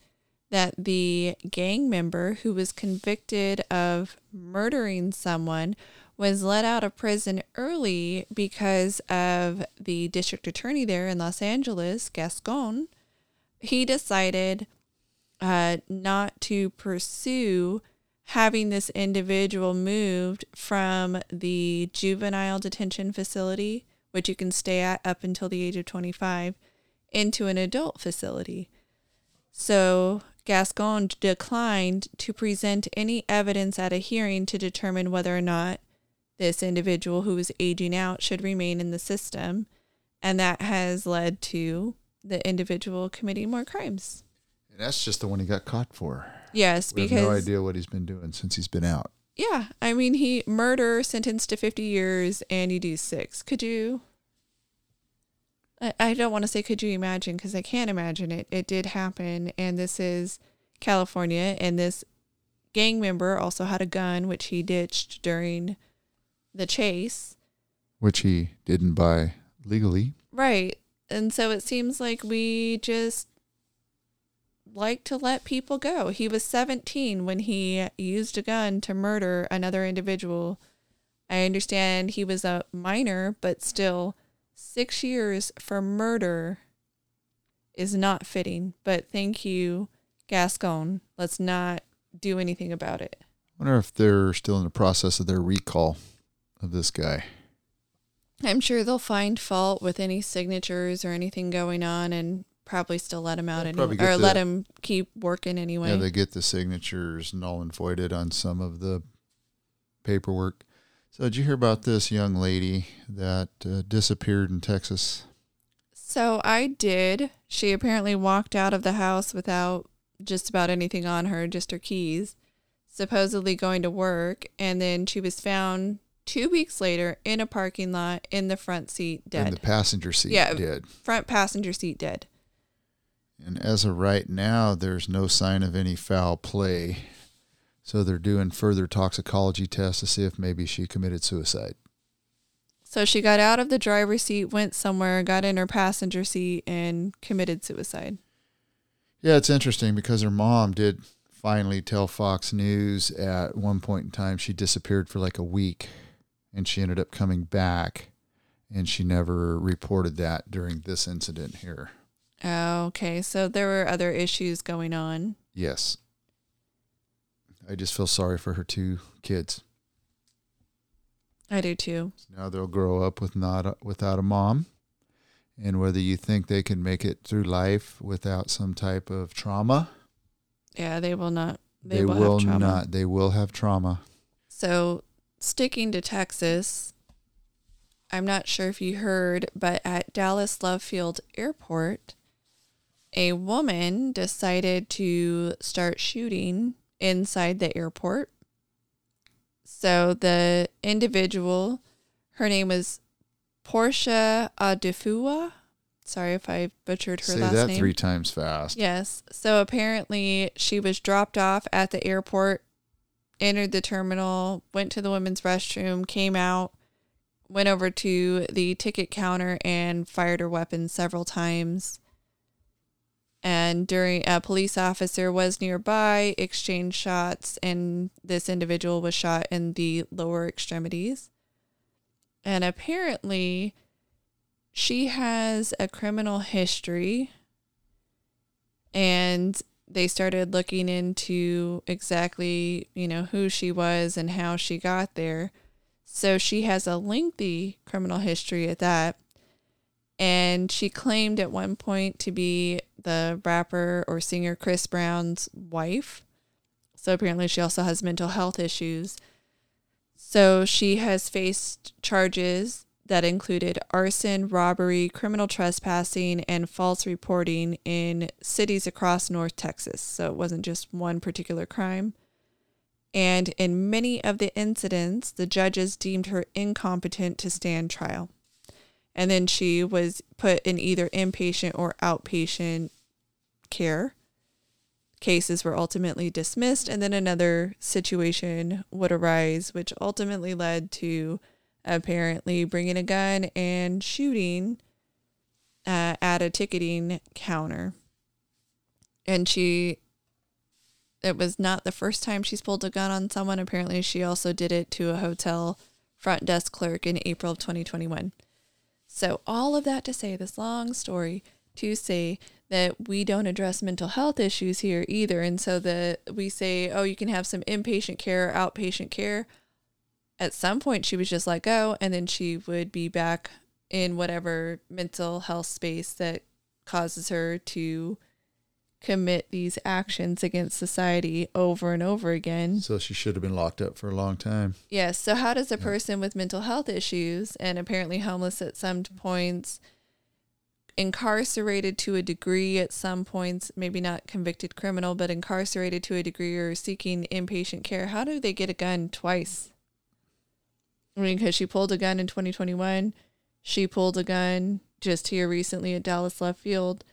that the gang member who was convicted of murdering someone was let out of prison early because of the district attorney there in Los Angeles, Gascon. He decided uh, not to pursue having this individual moved from the juvenile detention facility, which you can stay at up until the age of 25, into an adult facility. So Gascon declined to present any evidence at a hearing to determine whether or not this individual who is aging out should remain in the system. And that has led to the individual committing more crimes. And that's just the one he got caught for. Yes, We because have no idea what he's been doing since he's been out. yeah, I mean he murder sentenced to fifty years and you do six. Could you? I, I don't want to say could you imagine because I can't imagine it. It did happen, and this is California, and this gang member also had a gun which he ditched during the chase. Which he didn't buy legally. Right. And so it seems like we just like to let people go. He was 17 when he used a gun to murder another individual. I understand he was a minor, but still, six years for murder is not fitting. But thank you, Gascon. Let's not do anything about it. I wonder if they're still in the process of their recall of this guy. I'm sure they'll find fault with any signatures or anything going on and probably still let him out anyway, or the- let him keep working anyway. Yeah, they get the signatures null and voided on some of the paperwork. So, did you hear about this young lady that uh, disappeared in Texas? so I did. She apparently walked out of the house without just about anything on her, just her keys, supposedly going to work, and then she was found two weeks later in a parking lot in the front seat dead. In the passenger seat Yeah. did. front passenger seat dead. And as of right now, there's no sign of any foul play. So they're doing further toxicology tests to see if maybe she committed suicide. So she got out of the driver's seat, went somewhere, got in her passenger seat, and committed suicide. Yeah, it's interesting because her mom did finally tell Fox News at one point in time she disappeared for like a week and she ended up coming back and she never reported that during this incident here. Okay, so there were other issues going on. Yes. I just feel sorry for her two kids. I do too. Now they'll grow up with not a, without a mom, and whether you think they can make it through life without some type of trauma, Yeah, they will not. They, they, will, will, have trauma. not. They will have trauma. So, sticking to Texas, I'm not sure if you heard, but at Dallas Love Field Airport, a woman decided to start shooting inside the airport. So, the individual, her name was Portia Odufuwa. Sorry if I butchered her Say last that name. three times fast. Yes. So apparently she was dropped off at the airport, entered the terminal, went to the women's restroom, came out, went over to the ticket counter and fired her weapon several times. And during a police officer was nearby, exchanged shots, and this individual was shot in the lower extremities. And apparently, she has a criminal history and they started looking into exactly, you know, who she was and how she got there. So she has a lengthy criminal history at that. And she claimed at one point to be the rapper or singer Chris Brown's wife. So apparently she also has mental health issues. So she has faced charges that included arson, robbery, criminal trespassing, and false reporting in cities across North Texas. So it wasn't just one particular crime. And in many of the incidents, the judges deemed her incompetent to stand trial. And then she was put in either inpatient or outpatient care. Cases were ultimately dismissed, and then another situation would arise, which ultimately led to apparently bringing a gun and shooting uh, at a ticketing counter. And she, it was not the first time she's pulled a gun on someone. Apparently, she also did it to a hotel front desk clerk in April of 2021. So, all of that to say, this long story to say that we don't address mental health issues here either. And so that we say, oh, you can have some inpatient care, or outpatient care at some point she was just let go and then she would be back in whatever mental health space that causes her to commit these actions against society over and over again. So she should have been locked up for a long time. Yes. So how does a person with mental health issues and apparently homeless at some points incarcerated to a degree at some points, maybe not convicted criminal, but incarcerated to a degree or seeking inpatient care, how do they get a gun twice? I mean, because she pulled a gun in 2021, she pulled a gun just here recently at Dallas Love Field.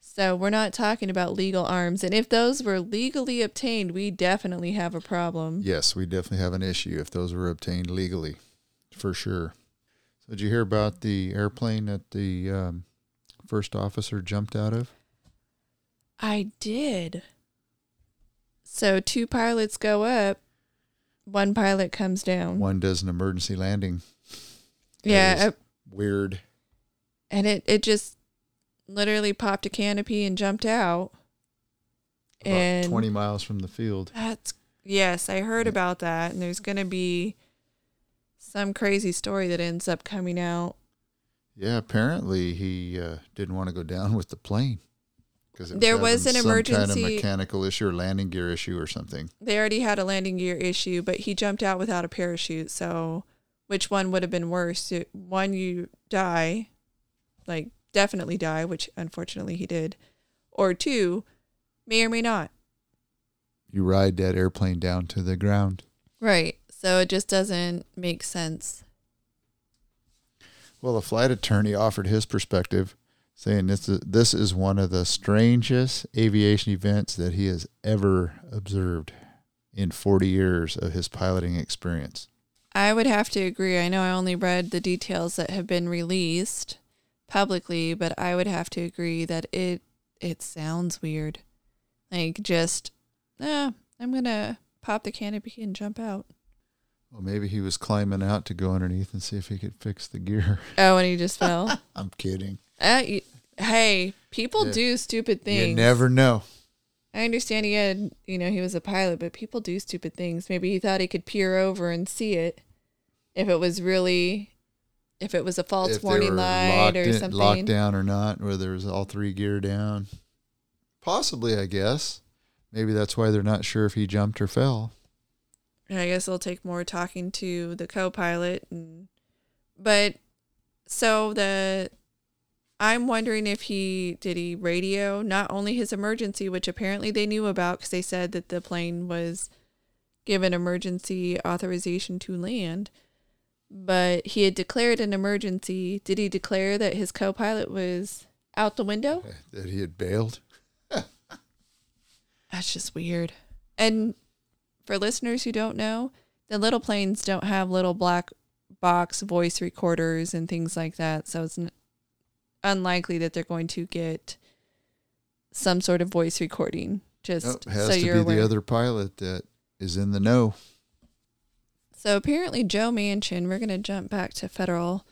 So we're not talking about legal arms. And if those were legally obtained, we definitely have a problem. Yes, we definitely have an issue if those were obtained legally, for sure. So did you hear about the airplane that the um, first officer jumped out of? I did. So two pilots go up, one pilot comes down. One does an emergency landing. yeah, That is weird. and it it just literally popped a canopy and jumped out. About and 20 miles from the field. That's yes, I heard about that, and there's gonna be some crazy story that ends up coming out. Yeah, apparently he uh, didn't want to go down with the plane because There was an some kind emergency- of mechanical issue or landing gear issue or something. They already had a landing gear issue, but he jumped out without a parachute. So, which one would have been worse? One, you die, like definitely die, which unfortunately he did, or two, may or may not. You ride that airplane down to the ground. Right. So it just doesn't make sense. Well, the flight attorney offered his perspective, saying this is, this is one of the strangest aviation events that he has ever observed in 40 years of his piloting experience. I would have to agree. I know I only read the details that have been released publicly, but I would have to agree that it it sounds weird. Like just, ah, I'm gonna pop the canopy and jump out. Well, maybe he was climbing out to go underneath and see if he could fix the gear. Oh, and he just fell. I'm kidding. Uh, hey, people Yeah. do stupid things. You never know. I understand he had, you know, he was a pilot, but people do stupid things. Maybe he thought he could peer over and see it if it was really, if it was a false if warning light or in- something. locked down or not, whether it was all three gear down. Possibly, I guess. Maybe that's why they're not sure if he jumped or fell. I guess it'll take more talking to the co-pilot and but so the I'm wondering if he did he radio not only his emergency which apparently they knew about cuz they said that the plane was given emergency authorization to land but he had declared an emergency did he declare that his co-pilot was out the window That he had bailed. That's just weird. And for listeners who don't know, the little planes don't have little black box voice recorders and things like that. So it's unlikely that they're going to get some sort of voice recording. Just Nope, has so to you're be aware. the other pilot that is in the know. so apparently, Joe Manchin. We're going to jump back to federal,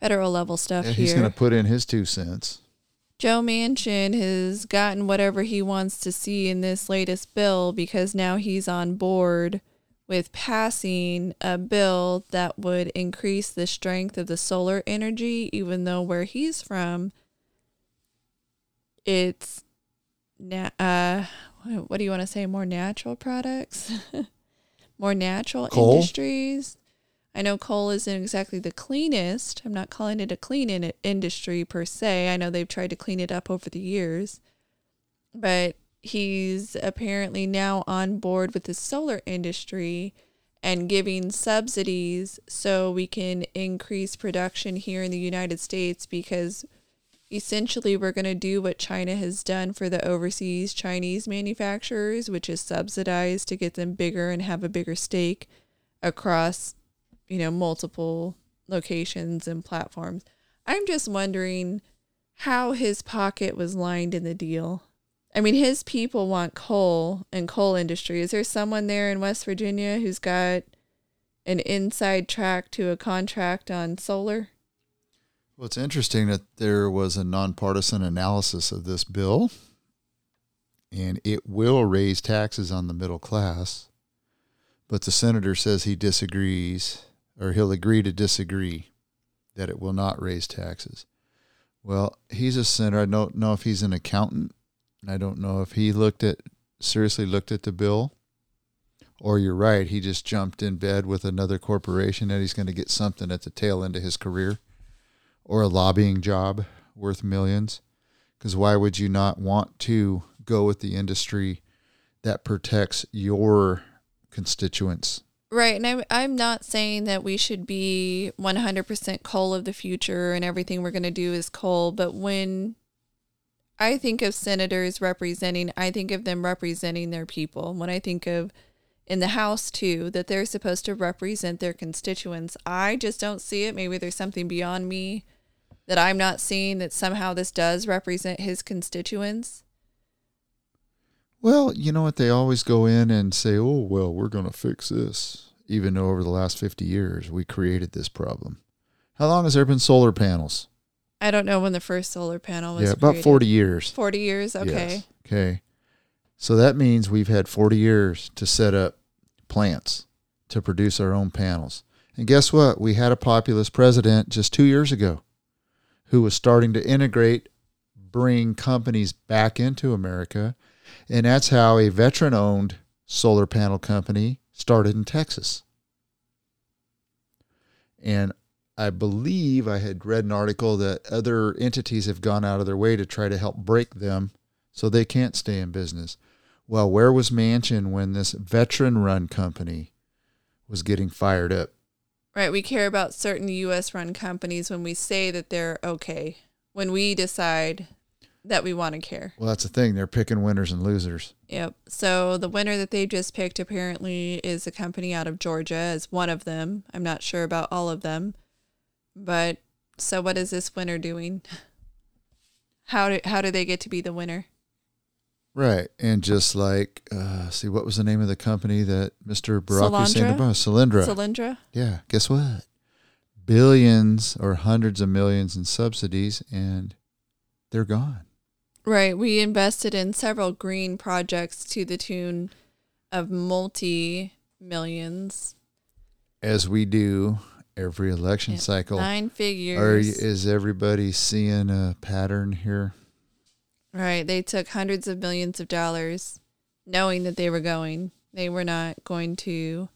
federal level stuff Yeah, here. he's going to put in his two cents. Joe Manchin has gotten whatever he wants to see in this latest bill because now he's on board with passing a bill that would increase the strength of the solar energy, even though where he's from, it's na- uh, what do you want to say? More natural products, more natural Coal? industries. I know coal isn't exactly the cleanest. I'm not calling it a clean in- industry per se. I know they've tried to clean it up over the years. But he's apparently now on board with the solar industry and giving subsidies so we can increase production here in the United States because essentially we're going to do what China has done for the overseas Chinese manufacturers, which is subsidize to get them bigger and have a bigger stake across you know, multiple locations and platforms. I'm just wondering how his pocket was lined in the deal. I mean, his people want coal and coal industry. Is there someone there in West Virginia who's got an inside track to a contract on solar? Well, it's interesting that there was a nonpartisan analysis of this bill, and it will raise taxes on the middle class. But the senator says he disagrees, or he'll agree to disagree, that it will not raise taxes. Well, he's a senator. I don't know if he's an accountant. I don't know if he looked at seriously looked at the bill. Or you're right, he just jumped in bed with another corporation and he's going to get something at the tail end of his career or a lobbying job worth millions. Because why would you not want to go with the industry that protects your constituents? Right, and I'm I'm not saying that we should be 100% coal of the future and everything we're going to do is coal, but when I think of senators representing, I think of them representing their people. When I think of in the House too, that they're supposed to represent their constituents, I just don't see it. Maybe there's something beyond me that I'm not seeing that somehow this does represent his constituents. Well, you know what? They always go in and say, oh, well, we're going to fix this, even though over the last 50 years we created this problem. How long has there been solar panels? I don't know when the first solar panel was yeah, about created. 40 years. 40 years, okay. Yes. Okay. So that means we've had 40 years to set up plants to produce our own panels. And guess what? We had a populist president just two years ago who was starting to integrate, bring companies back into America. And that's how a veteran owned solar panel company started in Texas. And I believe I had read an article that other entities have gone out of their way to try to help break them so they can't stay in business. Well, where was Manchin when this veteran run company was getting fired up? Right. We care about certain U.S. run companies when we say that they're okay. When we decide that we want to care. Well, that's the thing. They're picking winners and losers. Yep. So the winner that they just picked apparently is a company out of Georgia as one of them. I'm not sure about all of them. But so what is this winner doing? How do how do they get to be the winner? Right. And just like, uh, see, what was the name of the company that Mr. Barack Hussein Solyndra? Obama? Solyndra. Solyndra? yeah. Guess what? Billions or hundreds of millions in subsidies, and they're gone. Right. We invested in several green projects to the tune of multi millions. As we do every election Yeah. cycle. Nine Are, figures. you- is everybody seeing a pattern here? Right. They took hundreds of millions of dollars knowing that they were going. They were not going to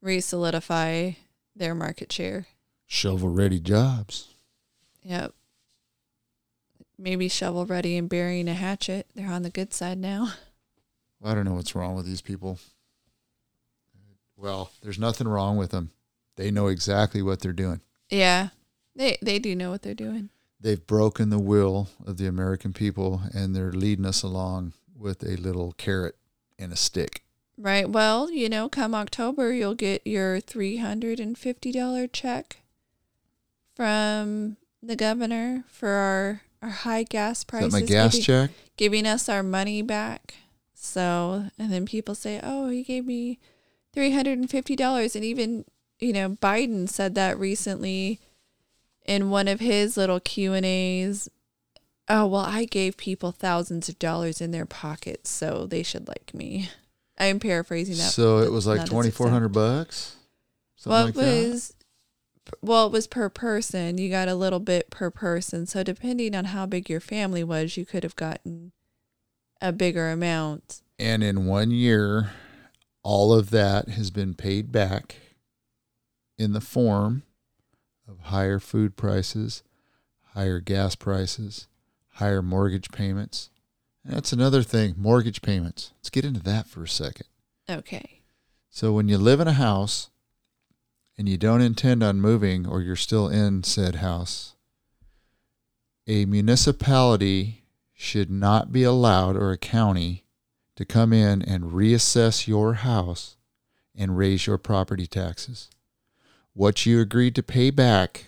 re solidify their market share. Shovel ready jobs. Yep. Maybe shovel ready and burying a hatchet. They're on the good side now. I don't know what's wrong with these people. Well, there's nothing wrong with them. They know exactly what they're doing. Yeah. They they do know what they're doing. They've broken the will of the American people and they're leading us along with a little carrot and a stick. Right. Well, you know, come October you'll get your three hundred and fifty dollar check from the governor for our, our high gas prices. my gas giving- check? giving us our money back. So, and then people say, "Oh, he gave me three hundred and fifty dollars," and even you know Biden said that recently in one of his little Q and A's. Oh well, I gave people thousands of dollars in their pockets, so they should like me. I am paraphrasing that. So it was like twenty four hundred bucks. Something well, like it that. was well, it was per person. You got a little bit per person. So depending on how big your family was, you could have gotten a bigger amount. And in one year, all of that has been paid back in the form of higher food prices, higher gas prices, higher mortgage payments. And that's another thing mortgage payments. Let's get into that for a second. Okay. So, when you live in a house and you don't intend on moving or you're still in said house, a municipality should not be allowed or a county to come in and reassess your house and raise your property taxes. What you agreed to pay back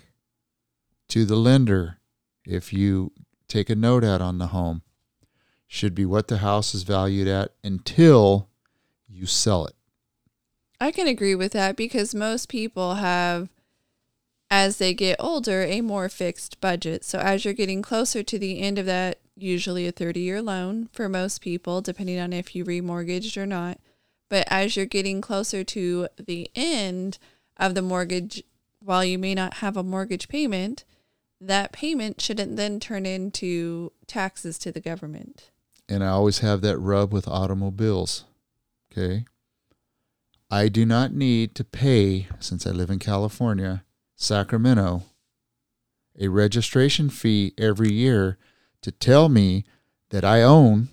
to the lender if you take a note out on the home should be what the house is valued at until you sell it. I can agree with that because most people have, as they get older, a more fixed budget. So as you're getting closer to the end of that, usually a 30 year loan for most people, depending on if you remortgaged or not. But as you're getting closer to the end of the mortgage, while you may not have a mortgage payment, that payment shouldn't then turn into taxes to the government. and I always have that rub with automobiles. Okay. I do not need to pay, since I live in California, Sacramento, a registration fee every year to tell me that I own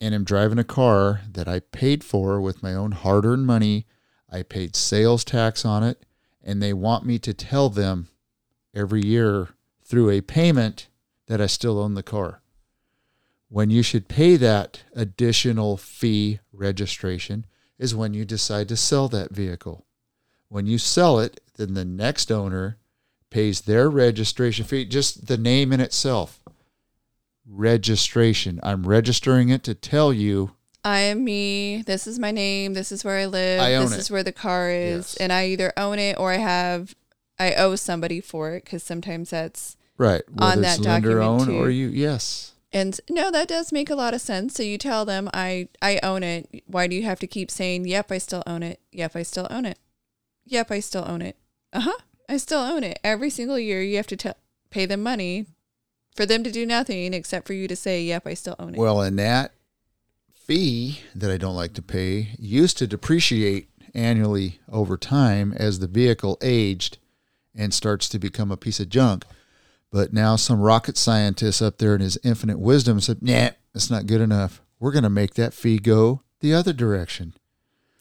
and am driving a car that I paid for with my own hard earned money. I paid sales tax on it, and they want me to tell them every year through a payment that I still own the car when you should pay that additional fee registration is when you decide to sell that vehicle. When you sell it, then the next owner pays their registration fee, just the name in itself. Registration. I'm registering it to tell you I am me. This is my name. This is where I live. I own this it. is where the car is, Yes. and I either own it or I have, I owe somebody for it because sometimes that's right On that document, own too. or you. Yes, and no, that does make a lot of sense. So you tell them I I own it. Why do you have to keep saying yep? I still own it. Yep, I still own it. Yep, I still own it. Uh huh. I still own it. Every single year you have to tell pay them money for them to do nothing except for you to say yep, I still own it. Well, and that fee that I don't like to pay used to depreciate annually over time as the vehicle aged and starts to become a piece of junk. But now some rocket scientist up there in his infinite wisdom said, nah, that's not good enough. We're going to make that fee go the other direction.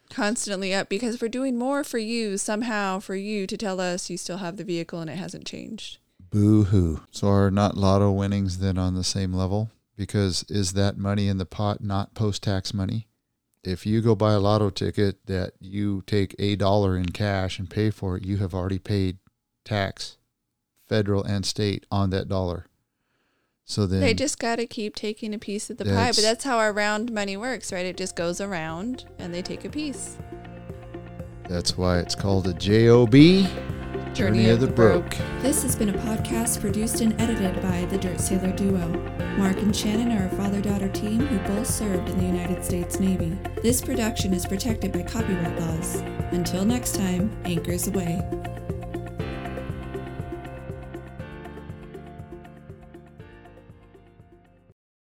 constantly up because we're doing more for you somehow for you to tell us you still have the vehicle and it hasn't changed. Boo hoo. So are not lotto winnings then on the same level? Because is that money in the pot not post tax money? If you go buy a lotto ticket that you take a dollar in cash and pay for it, you have already paid tax, federal and state, on that dollar. So then They just got to keep taking a piece of the pie. But that's how our round money works, right? It just goes around and they take a piece. that's why it's called a JOB. Journey of the Broke. This has been a podcast produced and edited by the Dirt Sailor Duo. Mark and Shannon are a father daughter team who both served in the United States Navy. This production is protected by copyright laws. Until next time, anchors aweigh.